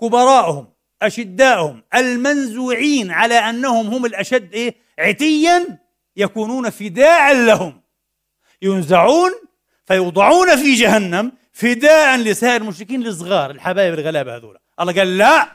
B: كبراءهم أشداءهم المنزوعين على أنهم هم الأشد إيه؟ عتيا يكونون فداء لهم. ينزعون فيوضعون في جهنم فداء لسائر المشركين الصغار الحبايب الغلابة هذول الله قال لا.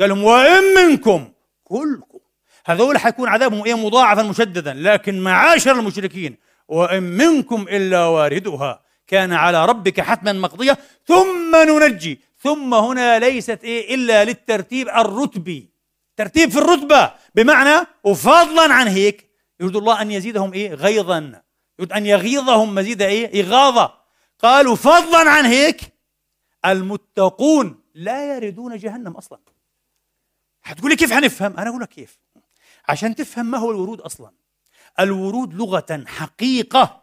B: قال لهم وإن منكم كلكم. هذول حيكون عذابهم إيه؟ مضاعفا مشددا. لكن معاشر المشركين وإن منكم إلا واردها. كان على ربك حتما مقضية. ثم ننجي. ثم هنا ليست إيه؟ إلا للترتيب الرتبي. ترتيب في الرتبة. بمعنى وفضلا عن هيك يريد الله أن يزيدهم إيه؟ غيظا. يريد أن يغيظهم مزيد إيه؟ إغاظة. قالوا فضلا عن هيك المتقون لا يردون جهنم أصلا. حتقولي كيف حنفهم أنا أقول لك كيف. عشان تفهم ما هو الورود أصلا. الورود لغة حقيقة.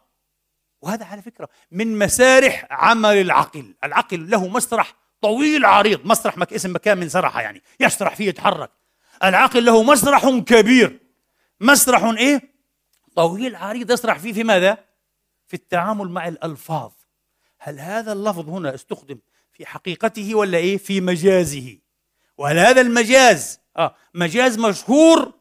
B: وهذا على فكرة من مسارح عمل العقل. العقل له مسرح طويل عريض. مسرح اسم مكان من سرحة يعني. يسرح فيه يتحرك. العقل له مسرح كبير. مسرح إيه؟ طويل عريض يسرح فيه في ماذا؟ في التعامل مع الألفاظ. هل هذا اللفظ هنا استخدم في حقيقته ولا إيه؟ في مجازه. وهل هذا المجاز؟ آه مجاز مشهور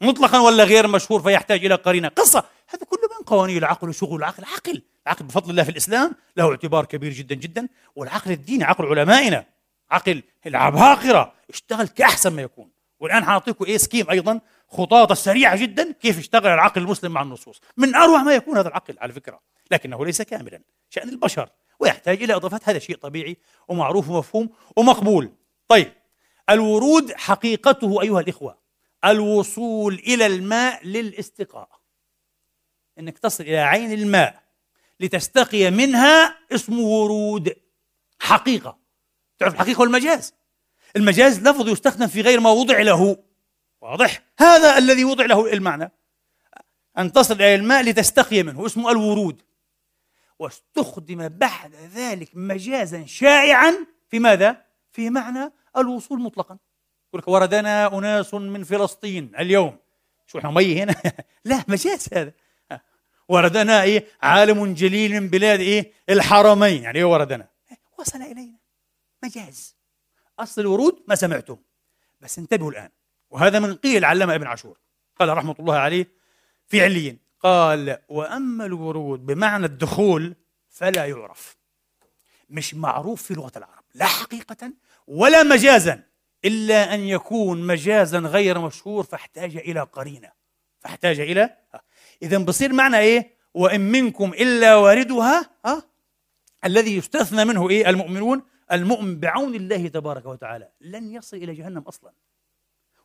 B: مطلقا ولا غير مشهور فيحتاج إلى قرينة؟ قصة. هذا كله من قوانين العقل وشغل العقل. عقل. العقل بفضل الله في الإسلام له اعتبار كبير جدا جدا. والعقل الديني عقل علمائنا. عقل العباقرة. اشتغل كأحسن ما يكون. والآن حاعطيكم إيه؟ سكيم أيضا. خطاطة سريعة جدا كيف يشتغل العقل المسلم مع النصوص. من أروع ما يكون هذا العقل على فكرة. لكنه ليس كاملا. شأن البشر. ويحتاج إلى إضافات. هذا شيء طبيعي ومعروف ومفهوم ومقبول. طيب. الورود حقيقته أيها الإخوة. الوصول إلى الماء للاستقاء. إنك تصل إلى عين الماء لتستقي منها اسمه ورود. حقيقة. تعرف الحقيقة والمجاز؟ المجاز لفظ يستخدم في غير ما وضع له. واضح؟ هذا الذي وضع له المعنى. أن تصل إلى الماء لتستقي منه اسمه الورود. واستخدم بعد ذلك مجازا شائعا في ماذا؟ في معنى الوصول مطلقا. يقول لك وردنا أناس من فلسطين اليوم. شو إحنا مي هنا؟ لا مجاز هذا. وردنا إيه؟ عالم جليل من بلاد إيه؟ الحرمين. يعني إيه وردنا؟ وصل إلينا. مجاز. أصل الورود ما سمعتم بس انتبهوا الآن. وهذا من قيل علامة ابن عاشور. قال رحمة الله عليه في عليين قال وأما الورود بمعنى الدخول فلا يعرف. مش معروف في لغة العرب لا حقيقة ولا مجازا إلا أن يكون مجازا غير مشهور فاحتاج إلى قرينة. فاحتاج إلى اذا بصير معنى إيه؟ وإن منكم إلا واردها ها الذي يستثنى منه إيه؟ المؤمنون المؤمن بعون الله تبارك وتعالى. لن يصل إلى جهنم أصلا.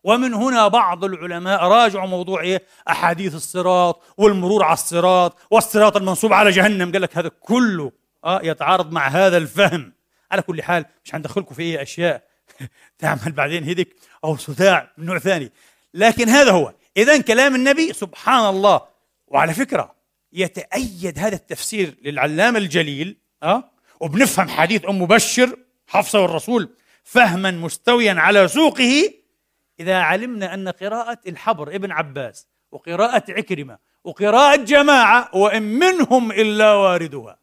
B: ومن هنا بعض العلماء راجعوا موضوع إيه؟ أحاديث الصراط والمرور على الصراط والصراط المنصوب على جهنم. قال لك هذا كله آه يتعارض مع هذا الفهم. على كل حال مش حندخلكم في أي أشياء. تعمل بعدين هيدك أو صداع من نوع ثاني. لكن هذا هو. إذا كلام النبي سبحان الله وعلى فكرة يتأيد هذا التفسير للعلامة الجليل أه؟ وبنفهم حديث أم مبشر حفصة والرسول فهما مستويا على سوقه. إذا علمنا أن قراءة الحبر ابن عباس وقراءة عكرمة وقراءة جماعة وإن منهم إلا واردها.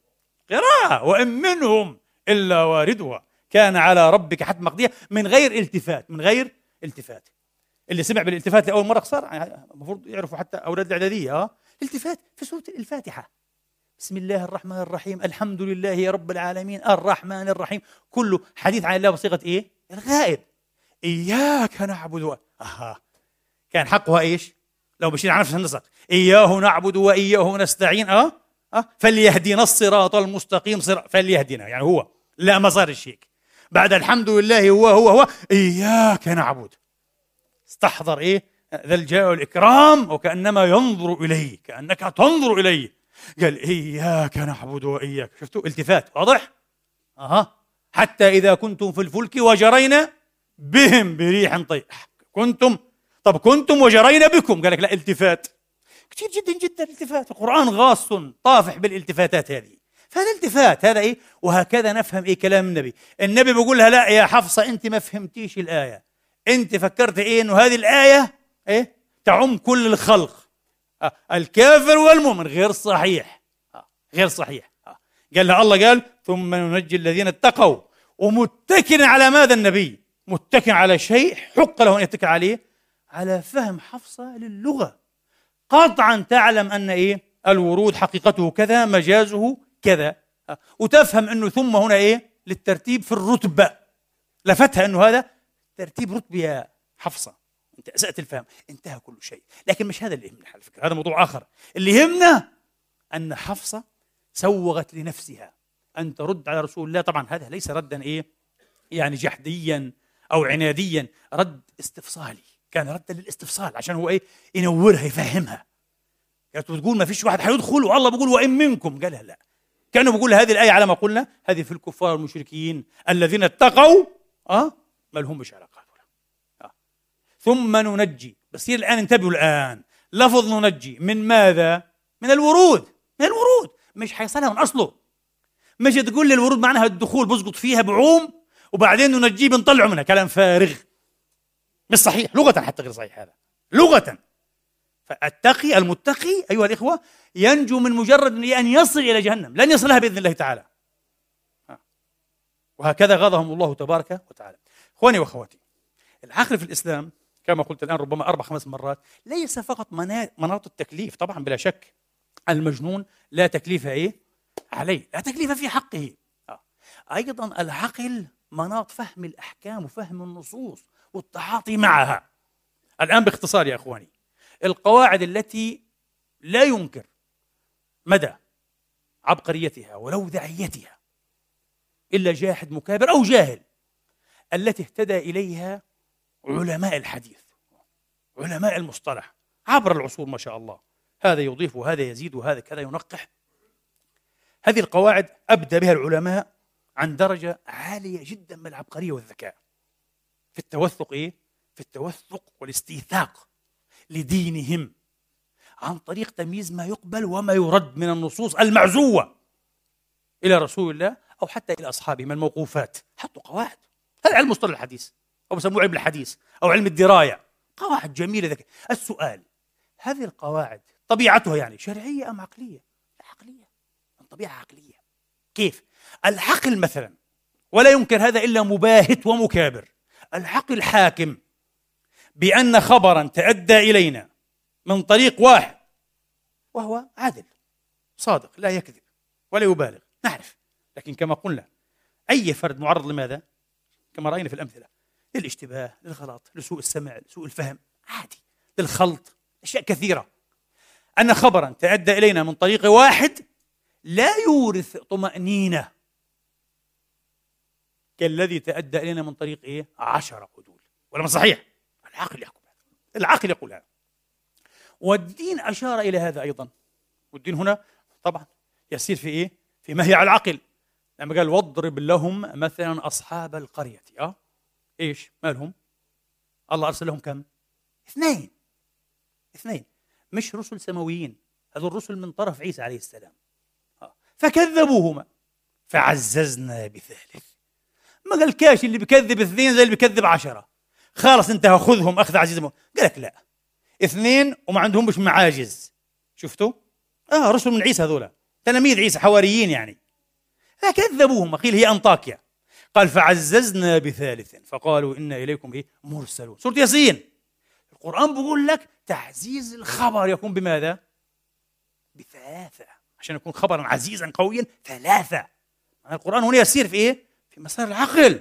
B: قراءة وإن منهم إلا واردها. كان على ربك حتم مقضية من غير التفات من غير التفات. اللي سمع بالالتفات لأول مرة صار يعني المفروض يعرفوا حتى أولاد الإعدادية آه. التفات في سورة الفاتحة. بسم الله الرحمن الرحيم الحمد لله رب العالمين الرحمن الرحيم. كله حديث عن الله بصيغة إيه؟ الغائب. إياك نعبد أها. كان حقها إيش؟ لو مشينا على نفس النسق إياه نعبد وإياه نستعين. أه؟ أه؟ فليهدينا الصراط المستقيم. صراط فليهدينا. يعني هو. لا ما صار هيك بعد الحمد لله هو هو هو. إياك نعبد. استحضر إيه؟ ذا الجاه والإكرام. وكأنما ينظر إليه. كأنك تنظر إليه. قال إياك نعبد وإياك. شفتوا؟ التفات. واضح؟ أها حتى إذا كنتم في الفلك وجرينا بهم بريح طيب كنتم طب كنتم وجرينا بكم؟ قال لك لا التفات. كثير جدا جدا التفات. القرآن غاص طافح بالالتفاتات هذه. فهذا التفات هذا إيه؟ وهكذا نفهم إيه كلام النبي. النبي بيقول لها لا يا حفصة أنت ما فهمتيش الآية. أنت فكرت إيه؟ إنه هذه الآية إيه؟ تعم كل الخلق. آه الكافر والمؤمن. غير صحيح. آه غير صحيح. آه. قال لها الله قال ثم ننجي الذين اتقوا. ومتكئ على ماذا النبي؟ متكئ على شيء حق له أن يتكئ عليه على فهم حفصة للغة. قطعا تعلم أن إيه؟ الورود حقيقته كذا مجازه كذا. وتفهم إنه ثم هنا إيه؟ للترتيب في الرتبة. لفتها إنه هذا ترتيب رتبة يا حفصة. انت اسات الفهم. انتهى كل شيء. لكن مش هذا اللي يهمنا على فكرة. هذا موضوع آخر. اللي يهمنا أن حفصة سوغت لنفسها أن ترد على رسول الله. طبعا هذا ليس ردا إيه؟ يعني جحديا. أو عناديا رد استفصالي. كان ردا للاستفصال عشان هو إيه؟ ينورها يفهمها. يعني تقول ما فيش واحد حيدخل والله بيقول وإن منكم. قالها لا. كانه بيقول هذه الآية على ما قلنا هذه في الكفار والمشركين الذين اتقوا آه ما لهمش علاقات آه. ثم ننجي. بس الآن انتبهوا الآن. لفظ ننجي من ماذا؟ من الورود. من الورود. مش حيصلها من أصله. مش تقول لي الورود معناها الدخول بسقط فيها بعوم. وبعدين ننجيه بنطلعه منها. كلام فارغ. مش صحيح. لغة حتى غير صحيح هذا. لغة. فالتقي المتقي أيها الإخوة ينجو من مجرد أن يصل إلى جهنم. لن يصلها بإذن الله تعالى. وهكذا غاضهم الله تبارك وتعالى. إخواني وأخواتي العقل في الإسلام كما قلت الآن ربما أربع خمس مرات ليس فقط مناط التكليف. طبعا بلا شك المجنون لا تكليف إيه؟ عليه. لا تكليف في حقه. أيضا العقل مناط فهم الأحكام وفهم النصوص والتعاطي معها. الآن باختصار يا أخواني القواعد التي لا ينكر مدى عبقريتها ولو ذعيتها إلا جاحد مكابر أو جاهل التي اهتدى إليها علماء الحديث علماء المصطلح عبر العصور ما شاء الله. هذا يضيف وهذا يزيد وهذا كذا ينقح. هذه القواعد أبدى بها العلماء عن درجة عالية جدا من العبقرية والذكاء. في التوثق إيه؟ في التوثق والاستيثاق لدينهم عن طريق تمييز ما يقبل وما يرد من النصوص المعزوة إلى رسول الله أو حتى إلى أصحابه من الموقوفات. حطوا قواعد. هذا علم مصطلح الحديث. أو بسموه علم الحديث. أو علم الدراية. قواعد جميلة ذكية السؤال هذه القواعد طبيعتها يعني شرعية أم عقلية؟ عقلية. من طبيعة عقلية. كيف؟ العقل مثلا ولا يمكن هذا إلا مباهت ومكابر. العقل حاكم بأن خبرا تأدى إلينا من طريق واحد وهو عادل صادق لا يكذب ولا يبالغ نعرف. لكن كما قلنا أي فرد معرض لماذا؟ كما رأينا في الأمثلة للاشتباه للغلط لسوء السمع لسوء الفهم عادي. للخلط أشياء كثيرة. أن خبرا تأدى إلينا من طريق واحد لا يورث طمأنينة. كالذي تأدى إلينا من طريق إيه؟ عشرة عدول ولا صحيح؟ العقل يقول هذا العقل يقول هذا والدين أشار إلى هذا أيضا والدين هنا طبعا يسير في إيه؟ في مهيع العقل لما قال واضرب لهم مثلا أصحاب القرية أه؟ إيش؟ ما لهم؟ الله أرسل لهم كم؟ اثنين اثنين مش رسل سماويين هذول الرسل من طرف عيسى عليه السلام أه. فكذبوهما فعززنا بثالث ما قال كاش اللي بكذب اثنين زي اللي بكذب عشرة. خلاص انتهى خذهم أخذ عزيز قال لك لا. اثنين وما عندهم مش معاجز. شفتوا؟ آه رسل من عيسى هذولا. تلاميذ عيسى حواريين يعني. فكذبوهم قيل هي أنطاكيا. قال فعززنا بثالث. فقالوا إنا إليكم إيه؟ مرسلون. سورة ياسين. القرآن بيقول لك تعزيز الخبر يكون بماذا؟ بثلاثة. عشان يكون خبرا عزيزا قويا ثلاثة. القرآن هنا يسير في إيه؟ في مسار العقل.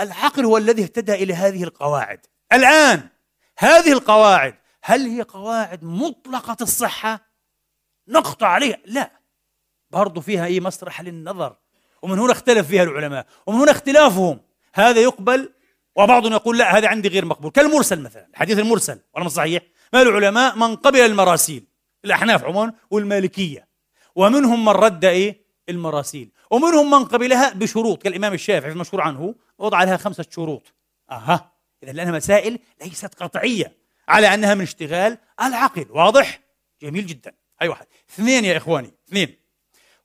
B: العقل هو الذي اهتدى إلى هذه القواعد. الآن هذه القواعد هل هي قواعد مطلقة الصحة؟ نقطع عليها. لا. برضو فيها أي مسرح للنظر. ومن هنا اختلف فيها العلماء. ومن هنا اختلافهم. هذا يقبل وبعضهم يقول لا هذا عندي غير مقبول. كالمرسل مثلا. الحديث المرسل ولا صحيح؟ ما العلماء من قبل المراسيل. الأحناف عموما والمالكية. ومنهم من رد إيه؟ المراسيل. ومنهم من قبلها بشروط كالإمام الشافعي المشهور عنه وضع لها خمسة شروط. أها إذا لأنها مسائل ليست قطعية على أنها من اشتغال العقل. واضح؟ جميل جدا. أي واحد. اثنين يا إخواني اثنين.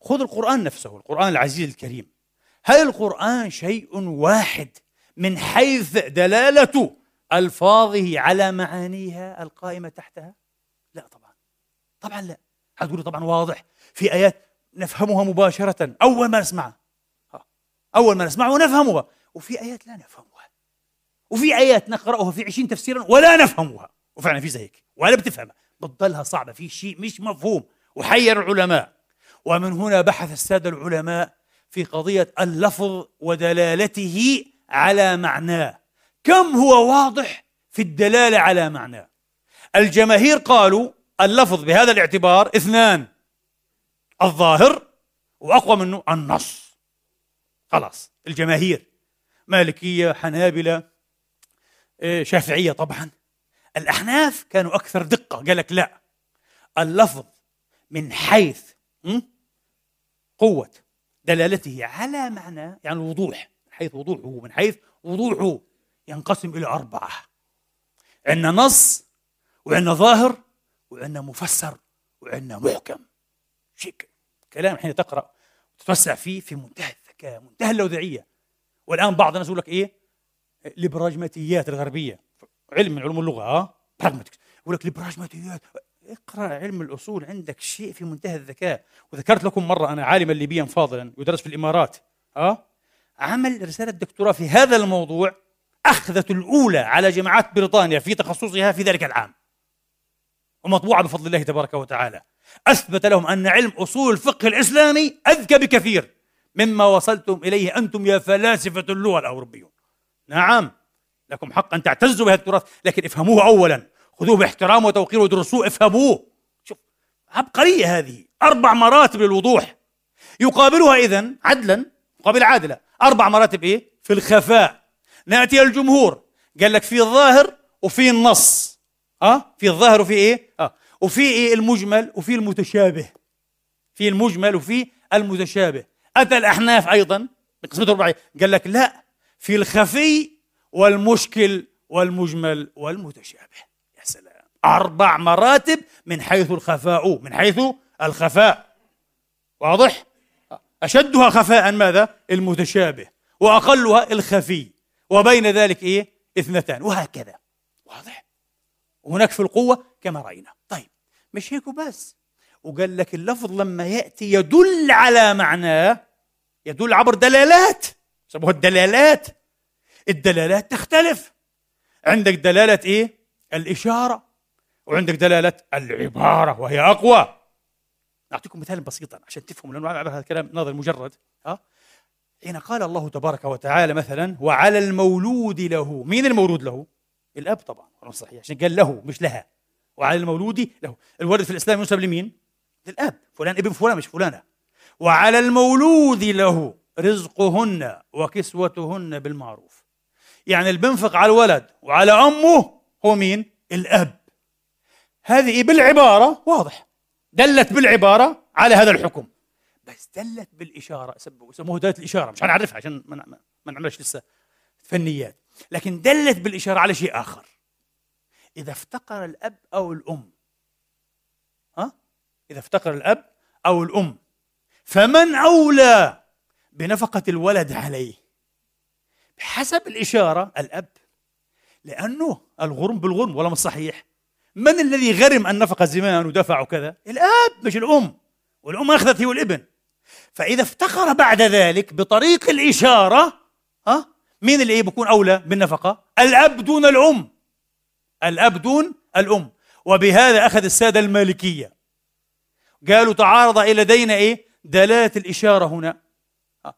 B: خذ القرآن نفسه القرآن العزيز الكريم. هل القرآن شيء واحد من حيث دلالة ألفاظه على معانيها القائمة تحتها؟ لا طبعا. طبعا لا. حتقولي طبعا واضح؟ في آيات نفهمها مباشرة. أول ما نسمعها. أول ما نسمعها ونفهمها. وفي آيات لا نفهمها. وفي آيات نقرأها في عشرين تفسيرا ولا نفهمها. وفعلا في زيك. ولا بتفهمها. بتضلها صعبة. في شيء مش مفهوم. وحير العلماء. ومن هنا بحث السادة العلماء في قضية اللفظ ودلالته على معناه. كم هو واضح في الدلالة على معناه؟ الجماهير قالوا اللفظ بهذا الاعتبار اثنان. الظاهر وأقوى منه النص. خلاص الجماهير مالكية حنابلة إيه، شافعية طبعا. الأحناف كانوا أكثر دقة قال لك لا. اللفظ من حيث قوة دلالته على معنى يعني الوضوح من حيث وضوحه من حيث وضوحه ينقسم إلى أربعة. عندنا نص وعندنا ظاهر وعندنا مفسر وعندنا محكم. شيك. كلام حين تقرأ وتتوسع فيه في منتهى الذكاء منتهى اللوذعية والآن بعض الناس يقول لك إيه؟ البراجماتيات الغربية. علم من علوم اللغة ها؟ براجماتيك يقول لك البراجماتيات اقرأ علم الأصول عندك شيء في منتهى الذكاء. وذكرت لكم مرة أنا عالما ليبيا فاضلا يدرس في الإمارات آه عمل رسالة دكتوراه في هذا الموضوع أخذت الأولى على جامعات بريطانيا في تخصصها في ذلك العام. ومطبوعة بفضل الله تبارك وتعالى. أثبت لهم أن علم أصول الفقه الإسلامي أذكى بكثير مما وصلتم إليه أنتم يا فلاسفة اللغة الأوروبيون. نعم لكم حق أن تعتزوا بهذا التراث لكن افهموه اولا. خذوه باحترام وتوقير ودرسوه افهموه. شوف عبقرية هذه. أربع مراتب للوضوح. يقابلها إذا عدلا مقابل عادلة. أربع مراتب إيه؟ في الخفاء. نأتي الجمهور. قال لك في الظاهر وفي النص. أه؟ في الظاهر وفي إيه؟ أه؟ وفي إيه المجمل؟ وفي المتشابه. في المجمل وفي المتشابه. أتى الأحناف أيضا بقسمة الرباعية. قال لك لا في الخفي والمشكل والمجمل والمتشابه. يا سلام. أربع مراتب من حيث الخفاء. من حيث الخفاء. واضح؟ أشدها خفاء ماذا؟ المتشابه. وأقلها الخفي. وبين ذلك إيه؟ اثنتان. وهكذا. واضح؟ وهناك في القوة كما رأينا. مش هيك بس وقال لك اللفظ لما يأتي يدل على معناه يدل عبر دلالات. سموها الدلالات. الدلالات تختلف. عندك دلالة إيه؟ الإشارة. وعندك دلالة العبارة وهي أقوى. أعطيكم مثال بسيطا عشان تفهموا لأنه هذا الكلام نظر مجرد. ها؟ حين قال الله تبارك وتعالى مثلا وعلى المولود له. مين المولود له؟ الأب طبعا صحيح عشان قال له مش لها. وعلى المولود له. الولد في الإسلام ينسب لمين؟ للأب. فلان ابن فلان مش فلانة. وعلى المولود له رزقهن وكسوتهن بالمعروف. يعني اللي بينفق على الولد وعلى أمه هو مين؟ الأب. هذه بالعبارة واضح. دلت بالعبارة على هذا الحكم. بس دلت بالإشارة. يسموه دلالة الإشارة. مش هنعرفها عشان ما نعملش لسه فنيات. لكن دلت بالإشارة على شيء آخر. إذا افتقر الأب أو الأم. ها؟ إذا افتقر الأب أو الأم. فمن أولى بنفقة الولد عليه؟ بحسب الإشارة الأب. لأنه الغرم بالغرم ولا مش صحيح؟ من الذي غرم النفقة زمان ودفع وكذا الأب مش الأم. والأم أخذت هي والابن. فإذا افتقر بعد ذلك بطريق الإشارة ها؟ مين اللي بيكون أولى بالنفقة؟ الأب دون الأم. الأب دون الأم. وبهذا أخذ السادة المالكية. قالوا تعارض إلى دين إيه؟ دلالة الإشارة هنا.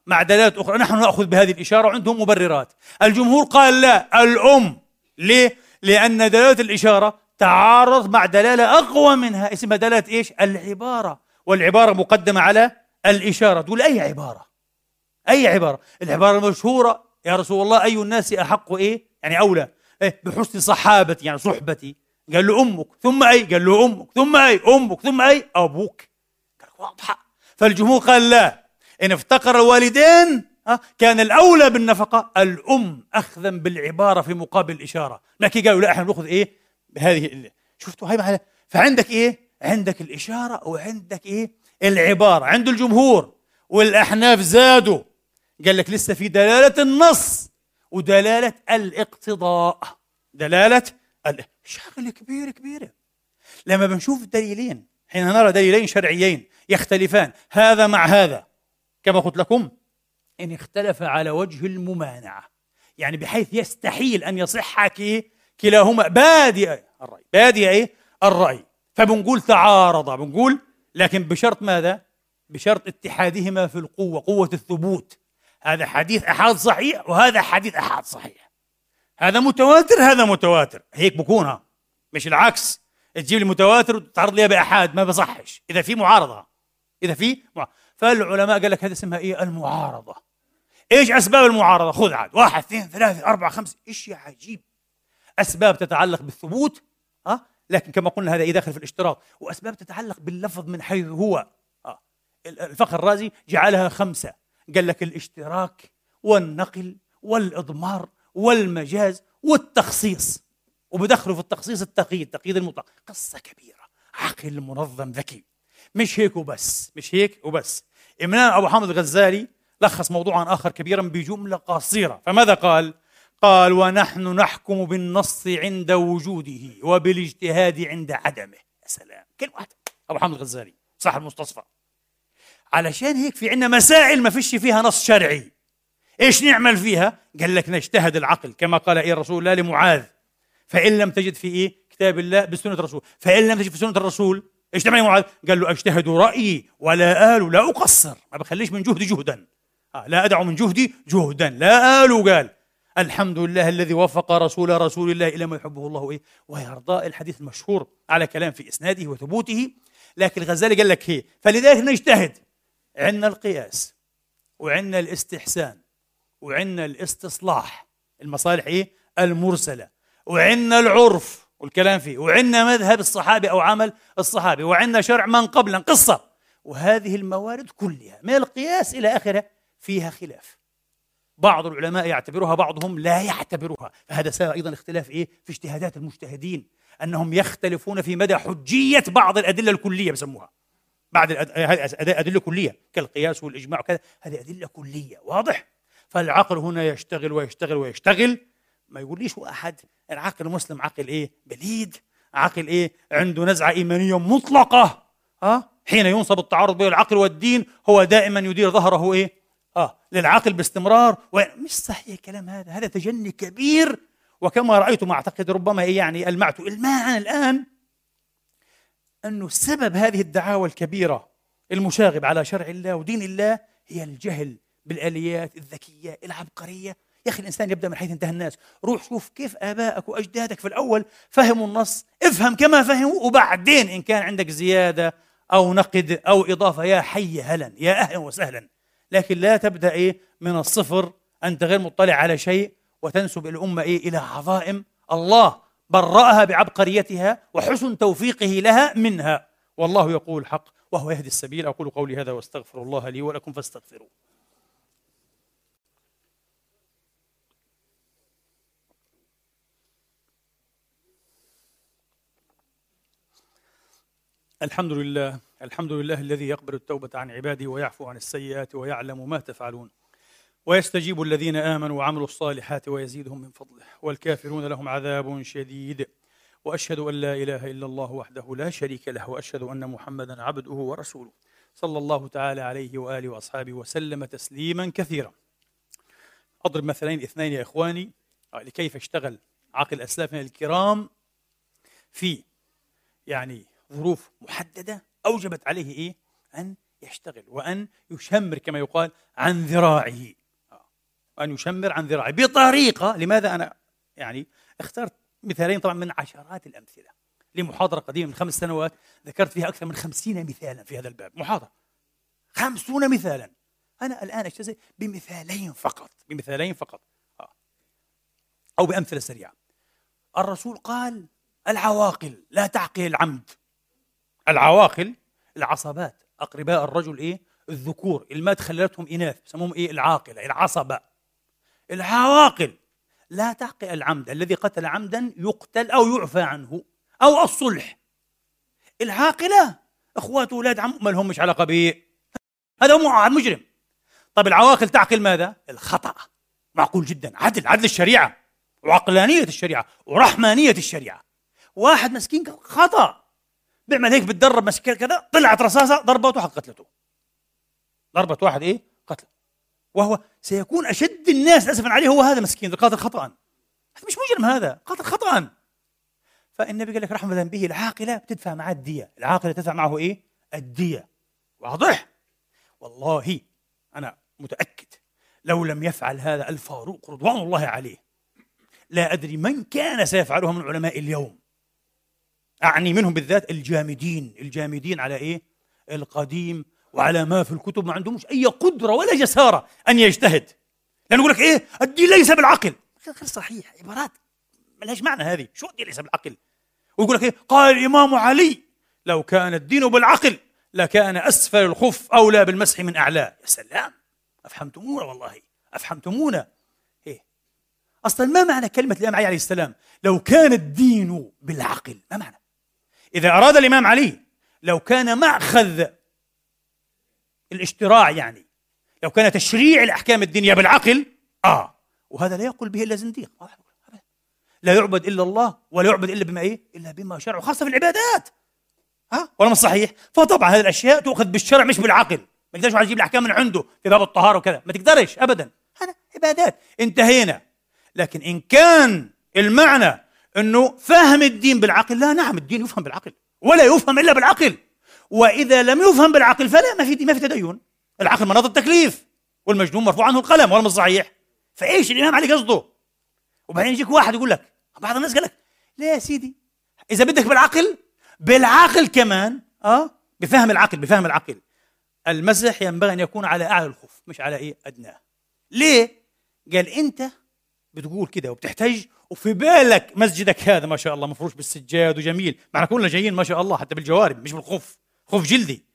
B: مع دلالات أخرى. نحن نأخذ بهذه الإشارة وعندهم مبررات. الجمهور قال لا الأم. ليه؟ لأن دلالة الإشارة تعارض مع دلالة أقوى منها. اسمها دلالة إيش؟ العبارة. والعبارة مقدمة على الإشارة. تقول أي عبارة؟ أي عبارة؟ العبارة المشهورة. يا رسول الله أي الناس أحق إيه؟ يعني أولى. إيه؟ بحسن صحابتي يعني صحبتي. قال له أمك ثم أي؟ قال له أمك ثم أي؟ أمك ثم أي؟ أبوك. قال واضحة. فالجمهور قال لا. إن افتقر الوالدين كان الأولى بالنفقة. الأم أخذا بالعبارة في مقابل الإشارة. لكن قالوا لا إحنا بنأخذ إيه؟ بهذه شفتوا هاي فعندك إيه؟ عندك الإشارة وعندك إيه؟ العبارة. عند الجمهور. والأحناف زادوا. قال لك لسه في دلالة النص. ودلالة الاقتضاء. دلالة شغلة كبيرة كبيرة. لما بنشوف دليلين حين نرى دليلين شرعيين يختلفان هذا مع هذا. كما قلت لكم إن اختلف على وجه الممانعة. يعني بحيث يستحيل أن يصح كلاهما بادئ الرأي. بادئ إيه؟ الرأي. فبنقول تعارض. بنقول لكن بشرط ماذا؟ بشرط اتحادهما في القوة قوة الثبوت. هذا حديث أحاد صحيح وهذا حديث أحاد صحيح. هذا متواتر هذا متواتر. هيك بكونها مش العكس. تجيب لي متواتر وتعرض لي بأحاد ما بصحش. إذا في معارضة. إذا في معارضة. فالعلماء قال لك هذا اسمها إيه؟ المعارضة. إيش أسباب المعارضة؟ خذ عاد. واحد اثنين ثلاثة أربعة خمسة. إيش عجيب. أسباب تتعلق بالثبوت أه؟ لكن كما قلنا هذا داخل في الاشتراط. وأسباب تتعلق باللفظ من حيث هو. أه؟ الفخر الرازي جعلها خمسة. قال لك الاشتراك والنقل والإضمار والمجاز والتخصيص. وبدخلوا في التخصيص التقييد التقييد المطلق. قصة كبيرة. عقل منظم ذكي. مش هيك وبس. مش هيك وبس. إمام أبو حامد الغزالي لخص موضوعا آخر كبيرا بجملة قصيرة. فماذا قال؟ قال ونحن نحكم بالنص عند وجوده وبالاجتهاد عند عدمه. يا سلام. كلمة واحدة. أبو حامد الغزالي صاحب المستصفى علشان هيك في عندنا مسائل ما فيش فيها نص شرعي. إيش نعمل فيها؟ قال لك نجتهد العقل كما قال إيه الرسول؟ الله لمعاذ. فإن لم تجد في إيه؟ كتاب الله بسنة الرسول. فإن لم تجد في سنة الرسول إيش تعمل معاذ؟ قال له أجتهد رأيي ولا آل لا أقصر. ما بخليش من جهدي جهدا. آه لا أدع من جهدي جهدا لا آل قال. الحمد لله الذي وفق رسول رسول الله إلى ما يحبه الله إيه ويرضى الحديث المشهور على كلام في إسناده وثبوته. لكن الغزالي قال لك هي فلذلك نجتهد. عندنا القياس وعندنا الاستحسان وعندنا الاستصلاح المصالح إيه؟ المرسلة وعندنا العرف والكلام فيه وعندنا مذهب الصحابي أو عمل الصحابي وعندنا شرع من قبلا قصة. وهذه الموارد كلها من القياس إلى آخره فيها خلاف. بعض العلماء يعتبرها بعضهم لا يعتبرها. فهذا سبب أيضا اختلاف إيه؟ في اجتهادات المجتهدين أنهم يختلفون في مدى حجية بعض الأدلة الكلية بسموها. بعد أدلة كلية كالقياس والإجماع وكذا هذه أدلة كلية واضح؟ فالعقل هنا يشتغل ويشتغل ويشتغل ما يقوليش واحد العقل المسلم عقل إيه؟ بليد عقل إيه؟ عنده نزعة إيمانية مطلقة ها؟ حين ينصب التعارض بين العقل والدين هو دائما يدير ظهره إيه؟ آه للعقل باستمرار مش صحيح الكلام هذا هذا تجني كبير وكما رأيتم أعتقد ربما إيه يعني ألمعت الماعن الآن أنه سبب هذه الدعاوى الكبيرة المشاغب على شرع الله ودين الله هي الجهل بالآليات الذكية العبقرية. يا أخي الإنسان يبدأ من حيث انتهى الناس. روح شوف كيف آبائك وأجدادك في الأول فهموا النص. افهم كما فهموا وبعدين إن كان عندك زيادة أو نقد أو إضافة. يا حي هلا يا أهلا وسهلا. لكن لا تبدأ إيه من الصفر. أنت غير مطلع على شيء وتنسب الأمة إيه إلى عظائم الله. برأها بعبقريتها وحسن توفيقه لها منها. والله يقول الحق وهو يهدي السبيل. أقول قولي هذا واستغفر الله لي ولكم فاستغفروه. الحمد لله الحمد لله الذي يقبل التوبة عن عباده ويعفو عن السيئات ويعلم ما تفعلون. ويستجيب الذين آمنوا وعملوا الصالحات ويزيدهم من فضله والكافرون لهم عذاب شديد. وأشهد أن لا إله إلا الله وحده لا شريك له وأشهد أن محمدا عبده ورسوله صلى الله تعالى عليه وآله وأصحابه وسلم تسليما كثيرا. أضرب مثلين اثنين يا إخواني لكيف اشتغل عقل أسلافنا الكرام في يعني ظروف محددة أوجبت عليه إيه؟ أن يشتغل وأن يشمر كما يقال عن ذراعه. أن يشمر عن ذراعه بطريقة لماذا أنا يعني اخترت مثالين؟ طبعا من عشرات الأمثلة. لمحاضرة قديمة من خمس سنوات ذكرت فيها أكثر من خمسين مثالا في هذا الباب. محاضرة. خمسون مثالا. أنا الآن أجتزئ بمثالين فقط. بمثالين فقط. آه. أو بأمثلة سريعة. الرسول قال العواقل لا تعقل العمد. العواقل العصبات. أقرباء الرجل إيه؟ الذكور. المات خلتهم إناث. يسموهم إيه؟ العاقلة العصبة. العواقل. لا تعقل العمد الذي قتل عمدا يقتل أو يعفى عنه أو الصلح. العاقلة أخوات أولاد عم ما لهم مش علاقة به هذا هو مجرم. طيب العواقل تعقل ماذا؟ الخطأ. معقول جدا. عدل عدل الشريعة. وعقلانية الشريعة. ورحمانية الشريعة. واحد مسكين خطأ. بيعمل هيك بتدرب مسكين كذا طلعت رصاصة ضربت واحد قتلته. ضربت واحد إيه؟ قتل وهو سيكون أشد الناس اسفا عليه هو هذا مسكين قاتل خطأ هذا مش مجرم هذا قاتل خطأ فالنبي قال لك رحمة به العاقلة بتدفع معه الدية العاقلة تدفع معه إيه؟ الدية واضح؟ والله أنا متأكد لو لم يفعل هذا الفاروق رضوان الله عليه لا أدري من كان سيفعلها من علماء اليوم أعني منهم بالذات الجامدين الجامدين على إيه؟ القديم وعلى ما في الكتب ما عندهمش أي قدرة ولا جسارة أن يجتهد. لأنه يقول لك إيه؟ الدين ليس بالعقل. غير صحيح عبارات ما لهاش معنى هذه. شو الدين ليس بالعقل؟ ويقول لك إيه؟ قال الإمام علي لو كان الدين بالعقل لكان أسفل الخف أولى بالمسح من أعلاه يا سلام! أفهمتمونا والله. أفهمتمونا. إيه؟ أصلا ما معنى كلمة الإمام علي عليه السلام؟ لو كان الدين بالعقل ما معنى؟ إذا أراد الإمام علي لو كان مأخذ الاشتراع يعني. لو كان تشريع الأحكام الدينية بالعقل آه. وهذا لا يقول به إلا زنديق. لا يعبد إلا الله ولا يعبد إلا بما إيه؟ إلا بما شرع وخاصة في العبادات. ها؟ ولا مش صحيح؟ فطبعا هذه الأشياء تؤخذ بالشرع مش بالعقل. ما تقدرش واحد يجيب الأحكام من عنده في باب الطهارة وكذا. ما تقدرش أبدا. هذا عبادات. انتهينا. لكن إن كان المعنى إنه فهم الدين بالعقل لا نعم الدين يفهم بالعقل. ولا يفهم إلا بالعقل. وإذا لم يفهم بالعقل فلا ما في ما في تدين. العقل مناط التكليف والمجنون مرفوع عنه القلم ولا صحيح. فإيش الإمام علي قصده؟ وبعدين يجيك واحد يقول لك بعض الناس قال لك لا يا سيدي إذا بدك بالعقل بالعقل كمان آه بفهم العقل بفهم العقل. المسح ينبغي أن يكون على أعلى الخف مش على إيه ادناه ليه؟ قال أنت بتقول كده وبتحتج وفي بالك مسجدك هذا ما شاء الله مفروش بالسجاد وجميل. معنا كلنا جايين ما شاء الله حتى بالجوارب مش بالخف. خف جلدي.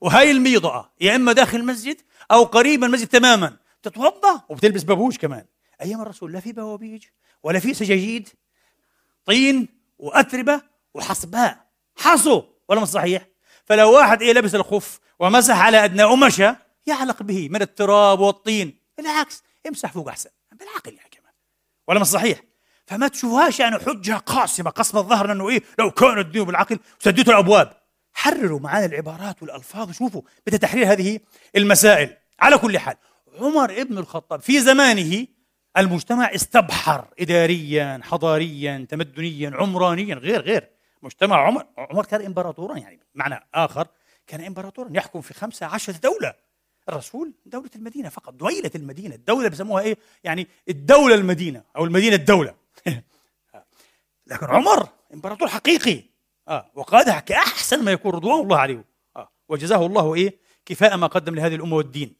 B: وهاي الميضة يا إما داخل المسجد أو قريب المسجد تماما. تتوضأ وبتلبس بابوش كمان. أيام الرسول لا في بوابيج ولا في سجاجيد. طين وأتربة وحصباء. حصوا ولا مش صحيح؟ فلو واحد إيه لبس الخف ومسح على أدناه ومشى يعلق به من التراب والطين. بالعكس امسح فوق أحسن. بالعقل يعني كمان ولا مش صحيح؟ فما تشوفهاش يعني حجة قاسمة قسم الظهر إنه إيه لو كان الدين بالعقل سديتوا الأبواب. حرروا معانا العبارات والألفاظ. وشوفوا بدأ تحرير هذه المسائل. على كل حال عمر ابن الخطاب في زمانه المجتمع استبحر اداريا حضاريا تمدنيا عمرانيا غير غير. مجتمع عمر عمر كان امبراطورا يعني معنى آخر كان امبراطورا. يحكم في خمسة عشرة دولة. الرسول دولة المدينة فقط دويلة المدينة. الدولة بيسموها إيه؟ يعني الدولة المدينة أو المدينة الدولة. لكن عمر إمبراطور حقيقي. آه. وقادها كأحسن ما يكون رضوان الله عليه. آه. وجزاه الله إيه؟ كفاء ما قدم لهذه الأمة والدين.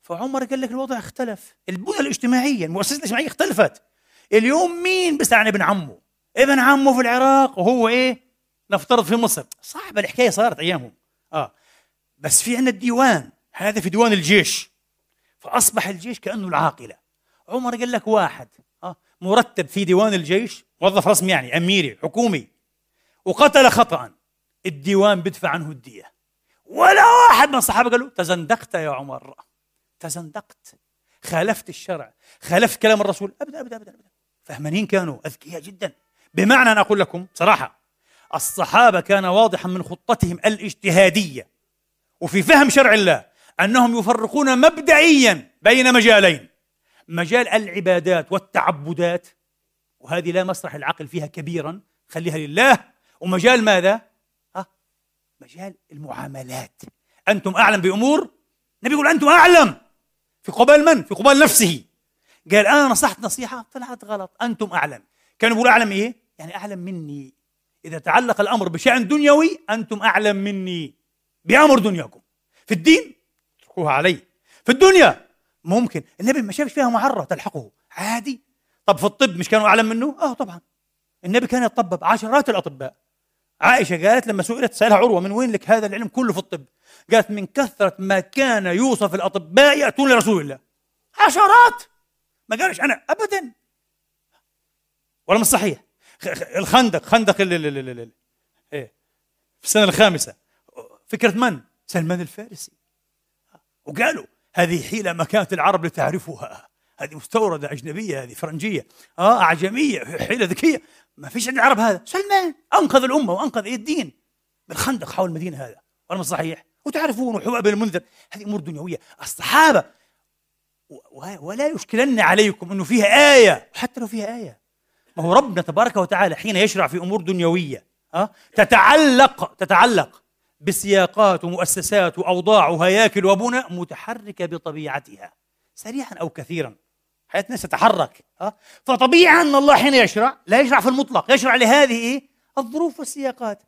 B: فعمر قال لك الوضع اختلف. البنى الاجتماعية المؤسسة الاجتماعية اختلفت. اليوم مين بيسأل عن ابن عمه؟ ابن عمه في العراق وهو إيه؟ نفترض في مصر. صعبة الحكاية صارت أيامهم. آه. بس في عندنا الديوان. هذا في ديوان الجيش. فأصبح الجيش كأنه العاقلة. عمر قال لك واحد. آه. مرتب في ديوان الجيش موظف رسمي يعني أميري حكومي. وقتل خطأ. الديوان بدفع عنه الدية. ولا واحد من الصحابة قالوا تزندقت يا عمر. تزندقت. خالفت الشرع. خالفت كلام الرسول. أبدا أبدا أبدا, أبدا. فهمانين كانوا. أذكياء جدا. بمعنى أنا أقول لكم صراحة الصحابة كان واضحا من خطتهم الاجتهادية. وفي فهم شرع الله أنهم يفرقون مبدئيا بين مجالين. مجال العبادات والتعبدات. وهذه لا مسرح العقل فيها كبيرا. خليها لله. ومجال ماذا؟ ها؟ مجال المعاملات. أنتم أعلم بأمور؟ النبي يقول أنتم أعلم. في قبال من؟ في قبال نفسه. قال أنا نصحت نصيحة طلعت غلط. أنتم أعلم. كانوا يقولوا أعلم إيه؟ يعني أعلم مني. إذا تعلق الأمر بشأن دنيوي أنتم أعلم مني. بأمر دنياكم. في الدين؟ اتركوها علي. في الدنيا؟ ممكن. النبي ما شافش فيها معرة تلحقه. عادي. طب في الطب مش كانوا أعلم منه؟ آه طبعا. النبي كان يطبب عشرات الأطباء. عائشة قالت لما سئلت سألها عروة من وين لك هذا العلم كله في الطب؟ قالت من كثرة ما كان يوصف الأطباء يأتون لرسول الله. عشرات! ما قالش أنا أبدا. ولا مش صحيح الخندق خندق ال ال ال ال إيه في السنة الخامسة. فكرة من؟ سلمان الفارسي. وقالوا هذه حيلة ما كانت العرب لتعرفها. هذه مستوردة أجنبية هذه فرنجية. آه أعجمية حيلة ذكية. ما فيش عند العرب هذا. سلمان أنقذ الأمة وأنقذ الدين. بالخندق حول المدينة هذا. ولا صحيح. وتعرفون وحباب المنذر هذه أمور دنيوية. الصحابة ولا يشكلن عليكم أنه فيها آية. حتى لو فيها آية. ما هو ربنا تبارك وتعالى حين يشرع في أمور دنيوية أه؟ تتعلق تتعلق بسياقات ومؤسسات وأوضاع وهياكل وبنى متحركة بطبيعتها. سريعا أو كثيرا. حياة الناس تتحرك أه؟ فطبيعي أن الله حين يشرع لا يشرع في المطلق يشرع لهذه إيه؟ الظروف والسياقات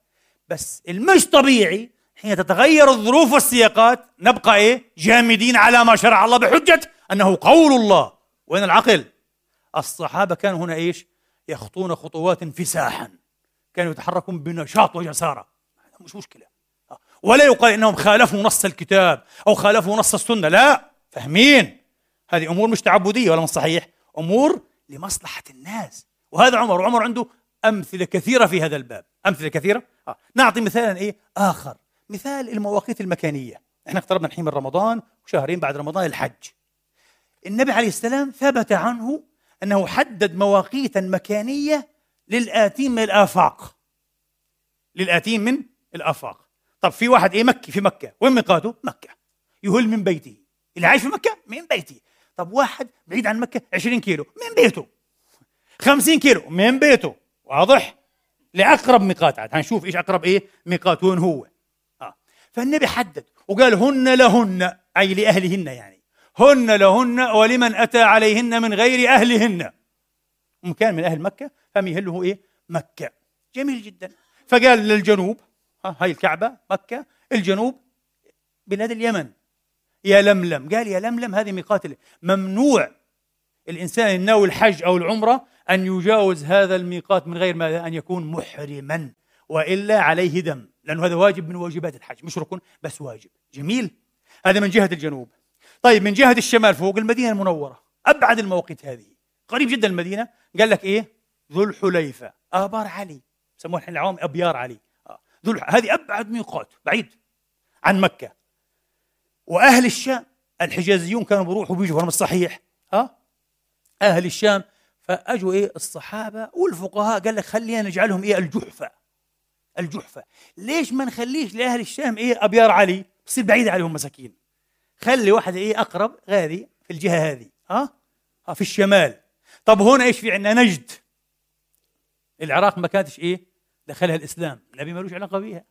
B: بس المش طبيعي حين تتغير الظروف والسياقات نبقى إيه؟ جامدين على ما شرع الله بحجة أنه قول الله وين العقل؟ الصحابة كانوا هنا إيش؟ يخطون خطوات انفساحا كانوا يتحركون بنشاط وجسارة مش مشكلة ولا يقال إنهم خالفوا نص الكتاب أو خالفوا نص السنة لا فاهمين هذه أمور مش تعبدية ولا مش صحيح أمور لمصلحة الناس. وهذا عمر وعمر عنده أمثلة كثيرة في هذا الباب. أمثلة كثيرة؟ آه. نعطي مثالا إيه؟ آخر. مثال المواقيت المكانية. إحنا اقتربنا الحين من رمضان وشهرين بعد رمضان الحج. النبي عليه السلام ثبت عنه أنه حدد مواقيتا مكانية للآتين من الآفاق. للآتين من الآفاق. طب في واحد إيه؟ مكي. في مكة. وين ميقاته؟ مكة. يهل من بيته. اللي عايش في مكة؟ من بيته. طب واحد بعيد عن مكة 20 كيلو من بيته. 50 كيلو من بيته. واضح؟ لأقرب ميقات عاد. هنشوف إيش أقرب إيه؟ ميقات. وين هو؟ آه. فالنبي حدد وقال هن لهن أي لأهلهن يعني. هن لهن ولمن أتى عليهن من غير أهلهن. ومن كان من أهل مكة فهم يهله إيه؟ مكة. جميل جدا. فقال للجنوب ها هاي الكعبة مكة. الجنوب بلاد اليمن. يا لملم. قال يا لملم هذه ميقات ممنوع الإنسان الناوي الحج أو العمرة أن يجاوز هذا الميقات من غير ماذا أن يكون محرما وإلا عليه دم لأنه هذا واجب من واجبات الحج مش ركن بس واجب. جميل؟ هذا من جهة الجنوب. طيب من جهة الشمال فوق المدينة المنورة أبعد المواقيت هذه. قريب جدا المدينة. قال لك إيه؟ ذو الحليفة. آبار علي. سموها الحين العوام أبيار علي. آه. ذو هذه أبعد ميقات بعيد عن مكة. وأهل الشام الحجازيون كانوا بيروحوا بيجوا هذا صحيح ها آه؟ أهل الشام. فأجوا إيه؟ الصحابة والفقهاء قال لك خلينا نجعلهم إيه؟ الجحفة. الجحفة. ليش ما نخليش لأهل الشام إيه؟ أبيار علي. بصير بعيد عليهم مساكين. خلي واحدة إيه؟ أقرب هذه في الجهة هذه. ها أه؟ في الشمال. طب هنا إيش في عندنا؟ نجد. العراق ما كانتش إيه؟ دخلها الإسلام. النبي ملوش علاقة بيها.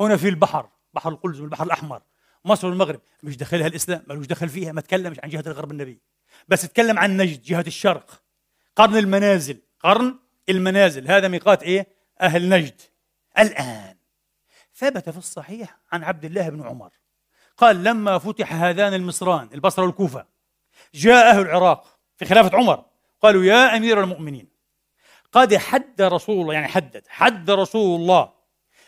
B: هنا في البحر بحر القلزم البحر الأحمر. مصر والمغرب مش دخلها الإسلام ملوش دخل فيها ما تكلمش عن جهة الغرب النبي بس تكلم عن نجد جهة الشرق قرن المنازل قرن المنازل هذا ميقات إيه؟ أهل نجد. الآن ثبت في الصحيح عن عبد الله بن عمر قال لما فتح هذان المصران البصرة والكوفة جاء أهل العراق في خلافة عمر قالوا يا أمير المؤمنين قد حد رسول الله يعني حدد حد رسول الله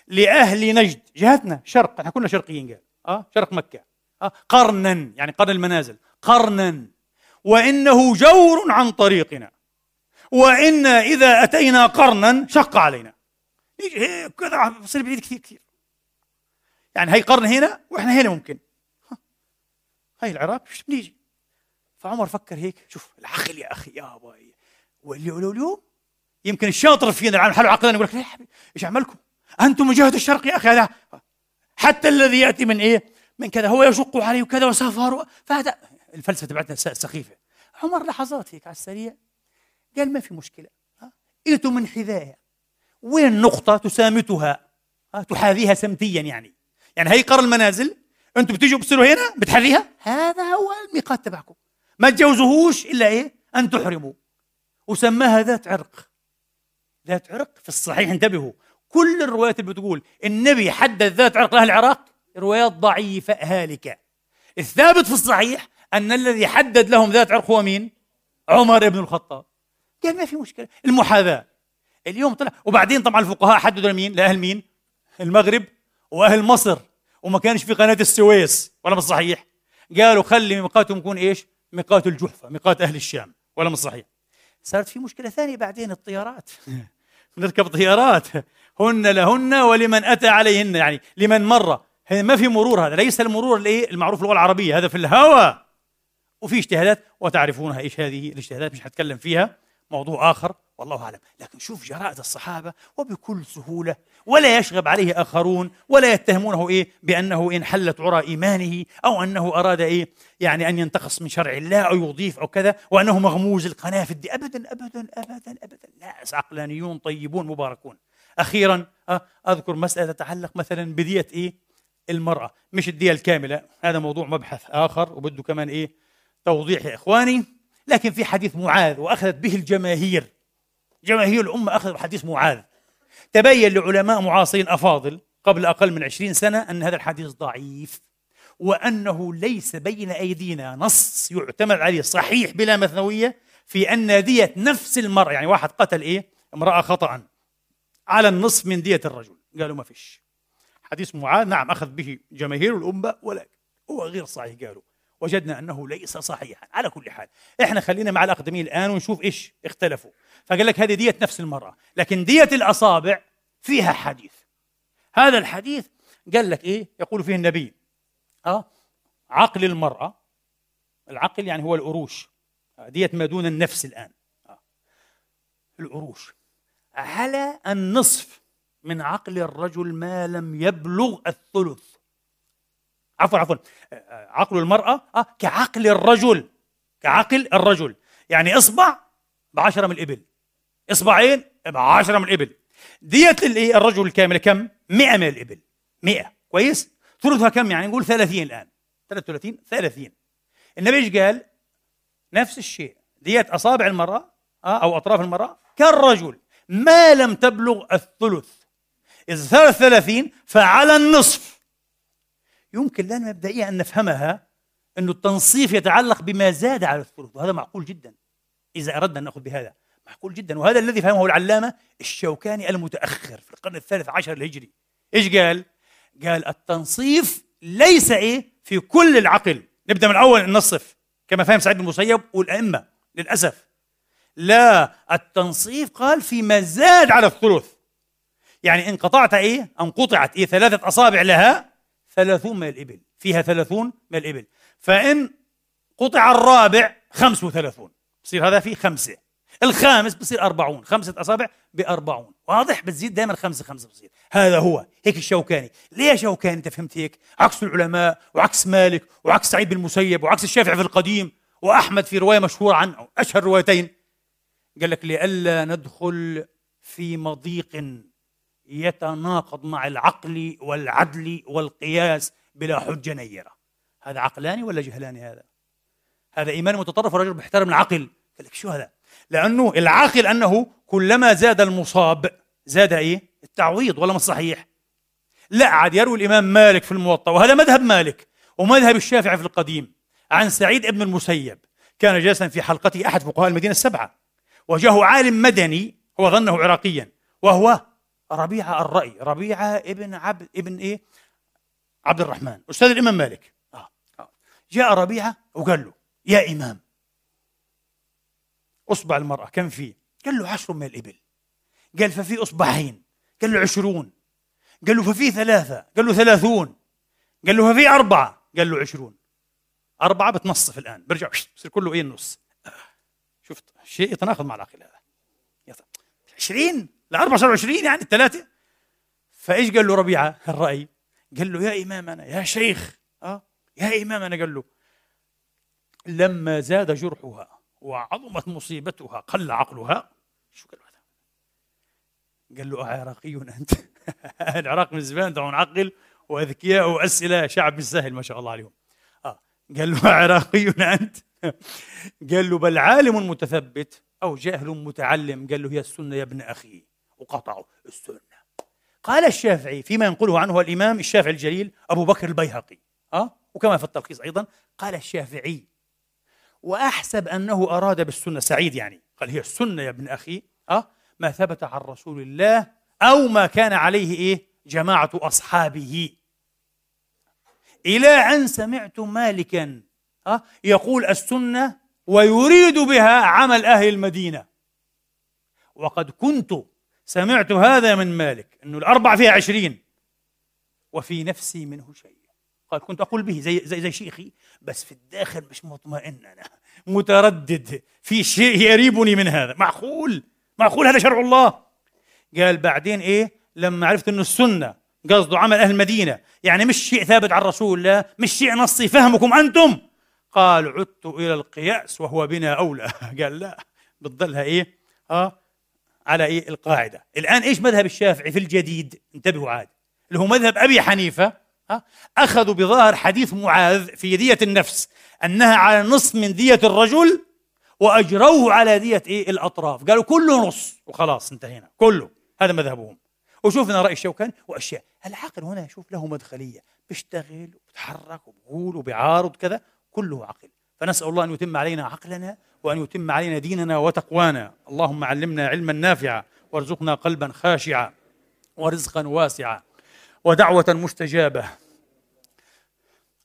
B: لأهل نجد جهتنا شرق إحنا كنا شرقيين قال. آه شرق مكة. آه قرنا يعني قرن المنازل. قرنا. وإنه جور عن طريقنا. وإن إذا أتينا قرنا شق علينا. كذا بصير بعيد كثير كثير. يعني هي قرن هنا وإحنا هنا ممكن. هاي العراق مش بنيجي فعمر فكر هيك. شوف العقل يا أخي يا باي. واليوم اليوم يمكن الشاطر فينا العالم حلو عقلنا يقول لك يا حبيبي إيش عملكم؟ أنتم من جهه الشرق يا أخي هذا. حتى الذي يأتي من إيه؟ من كذا هو يشق عليه وكذا وسافر فهذا الفلسفة تبعتنا سخيفة. عمر لحظات هيك على السريع. قال ما في مشكلة. ائتوا من حذائها وين نقطة تسامتها؟ تحاذيها سمتيا يعني. يعني هي قرى المنازل أنتم بتيجوا بتصيروا هنا بتحذيها هذا هو الميقات تبعكم. ما تجوزوهوش إلا إيه؟ أن تحرموا. وسماها ذات عرق. ذات عرق في الصحيح. انتبهوا. كل الروايات اللي بتقول النبي حدد ذات عرق لاهل العراق روايات ضعيفة هالكه الثابت في الصحيح أن الذي حدد لهم ذات عرق هو مين؟ عمر بن الخطاب. قال ما في مشكلة المحاذاة. اليوم طلع وبعدين طبعا الفقهاء حددوا لمين؟ لأهل مين؟ المغرب وأهل مصر وما كانش في قناة السويس ولا مش صحيح قالوا خلي ميقاتهم يكون إيش؟ ميقات الجحفة ميقات أهل الشام ولا مش صحيح صارت في مشكلة ثانية بعدين الطيارات. نركب طيارات. هن لهن ولمن أتى عليهن. يعني لمن مر. ما في مرور هذا. ليس المرور الإيه؟ المعروف اللغة العربية. هذا في الهوى. وفي اجتهادات. وتعرفونها إيش هذه؟ الاجتهادات مش هتكلم فيها. موضوع آخر. والله أعلم. لكن شوف جراءة الصحابة. وبكل سهولة. ولا يشغب عليه آخرون. ولا يتهمونه إيه؟ بأنه إن حلت عرى إيمانه. أو أنه أراد إيه؟ يعني أن ينتقص من شرع الله أو يضيف أو كذا. وأنه مغموز القناه في الدين ابدا ابدا ابدا ابدا. ناس عقلانيون طيبون مباركون. أخيرا أذكر مسألة تتعلق مثلا بدية إيه؟ المرأة مش الدية الكاملة. هذا موضوع مبحث آخر وبده كمان إيه؟ توضيح يا إخواني. لكن في حديث معاذ وأخذت به الجماهير. جماهير الأمة اخذت بحديث معاذ. تبين لعلماء معاصرين أفاضل قبل أقل من عشرين سنة أن هذا الحديث ضعيف وأنه ليس بين أيدينا نص يعتمد عليه. صحيح بلا مثنوية في أن دية نفس المرأة يعني واحد قتل إيه؟ امرأة خطأ. على النصف من دية الرجل. قالوا ما فيش. حديث معاذ نعم أخذ به جماهير الأمة ولكن هو غير صحيح قالوا. وجدنا أنه ليس صحيحا. على كل حال إحنا خلينا مع الأقدمين الآن ونشوف إيش اختلفوا. فقال لك هذه دية نفس المرأة لكن دية الأصابع فيها حديث. هذا الحديث قال لك إيه؟ يقول فيه النبي. أه؟ عقل المرأة العقل يعني هو الأروش. دية ما دون النفس الآن. أه. على النصف من عقل الرجل ما لم يبلغ الثلث. عفوا عفوا. عقل المرأة أه كعقل الرجل كعقل الرجل. يعني إصبع بعشرة من الإبل. إصبعين بعشرة من الإبل. دية الرجل الكاملة كم؟ 100 من الإبل. 100 كويس؟ ثلثها كم؟ يعني نقول 30 الآن. 33 30 النبي إيش قال؟ نفس الشيء. دية أصابع المرأة آه، أو أطراف المرأة كالرجل. ما لم تبلغ الثلث. إذا صارت 30 فعلى النصف. يمكن لنا مبدئيا أن نفهمها أن التنصيف يتعلق بما زاد على الثلث وهذا معقول جدا. إذا أردنا أن نأخذ بهذا معقول جدا. وهذا الذي فهمه العلامة الشوكاني المتأخر في القرن الثالث عشر الهجري. إيش قال؟ قال التنصيف ليس إيه؟ في كل العقل. نبدأ من الأول ننصف كما فهم سعيد بن المسيب والأئمة للأسف. لا التنصيف قال فيما زاد على الثلث. يعني إن قطعت إيه؟ أن قطعت إيه؟ ثلاثة أصابع لها ثلاثون من الإبل. فيها ثلاثون من الإبل. فإن قطع الرابع خمس وثلاثون. يصير هذا في خمسة. الخامس بصير أربعون. خمسة أصابع بأربعون. واضح؟ بتزيد دائما خمسة خمسة بصير. هذا هو. هيك الشوكاني. ليه شوكاني؟ أنت فهمت هيك؟ عكس العلماء وعكس مالك وعكس سعيد بن المسيب وعكس الشافعي في القديم وأحمد في رواية مشهورة عنه أشهر روايتين. قال لك لئلا ندخل في مضيق يتناقض مع العقل والعدل والقياس بلا حجة نيرة. هذا عقلاني ولا جهلاني هذا؟ هذا إيمان متطرف ورجل بيحترم العقل قال لك شو هذا؟ لأنه العاقل أنه كلما زاد المصاب زاد إيه؟ التعويض ولا مش صحيح؟ لا عاد يروي الإمام مالك في الموطأ وهذا مذهب مالك ومذهب الشافعي في القديم. عن سعيد ابن المسيب كان جالسا في حلقته أحد فقهاء المدينة السبعة. وجاءه عالم مدني هو ظنه عراقيا وهو ربيعة الرأي ربيعة ابن عبد ابن إيه؟ عبد الرحمن أستاذ الإمام مالك. آه. آه. جاء ربيعة وقال له يا إمام أصبع المرأة كم فيه قال له عشر من الإبل. قال ففي أصبعين. قال له عشرون. قال له ففي ثلاثة. قال له ثلاثون. قال له ففي أربعة. قال له عشرون. أربعة بتنصف الآن برجع بصير كله إيه النص. شفت شيء يتناقض مع العقل هذا. 20 الأربعة صاروا 20 يعني الثلاثة فإيش قال له ربيعة؟ الرأي قال له يا إمامنا يا شيخ. أه يا إمامنا. قال له لما زاد جرحها وعظمت مصيبتها قل عقلها. شو قال هذا؟ قال له عراقي أنت. العراق من زمان تبعون عقل وأذكياء وأسئلة. شعب مش سهل ما شاء الله عليهم. آه. قال له عراقي أنت. قال له بل عالم متثبت أو جاهل متعلم قال له هي السنة يا ابن أخي وقطعوا السنة قال الشافعي فيما ينقله عنه الإمام الشافعي الجليل أبو بكر البيهقي أه؟ وكما في التلخيص أيضا قال الشافعي وأحسب أنه أراد بالسنة سعيد يعني قال هي السنة يا ابن أخي أه؟ ما ثبت عن رسول الله أو ما كان عليه إيه جماعة أصحابه إلى أن سمعت مالكا؟ يقول السنة ويريد بها عمل أهل المدينة. وقد كنت سمعت هذا من مالك أنه الأربع فيها عشرين وفي نفسي منه شيء. قال كنت أقول به زي, زي, زي شيخي بس في الداخل مش مطمئن أنا متردد في شيء يريبني من هذا. معقول؟ معقول هذا شرع الله؟ قال بعدين إيه؟ لما عرفت أنه السنة قصده عمل أهل المدينة يعني مش شيء ثابت عن رسول الله مش شيء نصي فهمكم أنتم؟ قال عدت إلى القياس وهو بنا أولى. قال لا بتضلها إيه؟ آه على إيه؟ القاعدة. الآن إيش مذهب الشافعي في الجديد؟ انتبهوا عاد. اللي هو مذهب أبي حنيفة آه أخذوا بظاهر حديث معاذ في دية النفس أنها على نصف من دية الرجل وأجروه على دية إيه؟ الأطراف. قالوا كله نص وخلاص انتهينا. كله. هذا مذهبهم. وشوفنا رأي الشوكاني وأشياء. العقل هنا شوف له مدخلية بيشتغل وبيتحرك وبقول وبيعارض كذا. كله عقل. فنسأل الله أن يتم علينا عقلنا وأن يتم علينا ديننا وتقوانا. اللهم علمنا علما نافعا وارزقنا قلبا خاشعا ورزقا واسعا ودعوة مستجابة.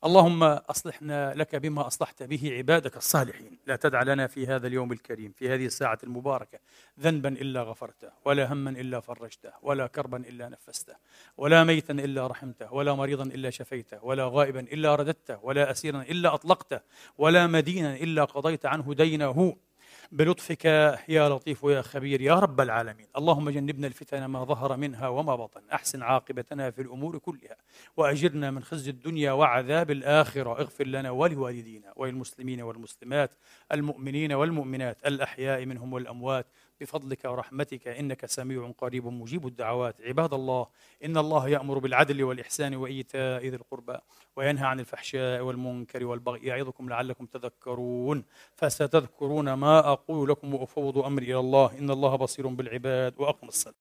B: اللهم أصلحنا لك بما أصلحت به عبادك الصالحين، لا تدع لنا في هذا اليوم الكريم في هذه الساعة المباركة ذنبا إلا غفرته، ولا هما إلا فرجته، ولا كربا إلا نفسته، ولا ميتا إلا رحمته، ولا مريضا إلا شفيته، ولا غائبا إلا رددته، ولا اسيرا إلا أطلقته، ولا مدينا إلا قضيت عنه دينه، بلطفك يا لطيف يا خبير يا رب العالمين. اللهم جنبنا الفتن ما ظهر منها وما بطن. أحسن عاقبتنا في الأمور كلها وأجرنا من خزي الدنيا وعذاب الآخرة. اغفر لنا ولوالدينا وللمسلمين والمسلمات المؤمنين والمؤمنات الأحياء منهم والأموات بفضلك ورحمتك إنك سميع قريب مجيب الدعوات. عباد الله إن الله يأمر بالعدل والإحسان وإيتاء ذي القربى وينهى عن الفحشاء والمنكر والبغي يعظكم لعلكم تذكرون. فستذكرون ما أقول لكم وأفوض أمري إلى الله. إن الله بصير بالعباد وأقم الصلاة.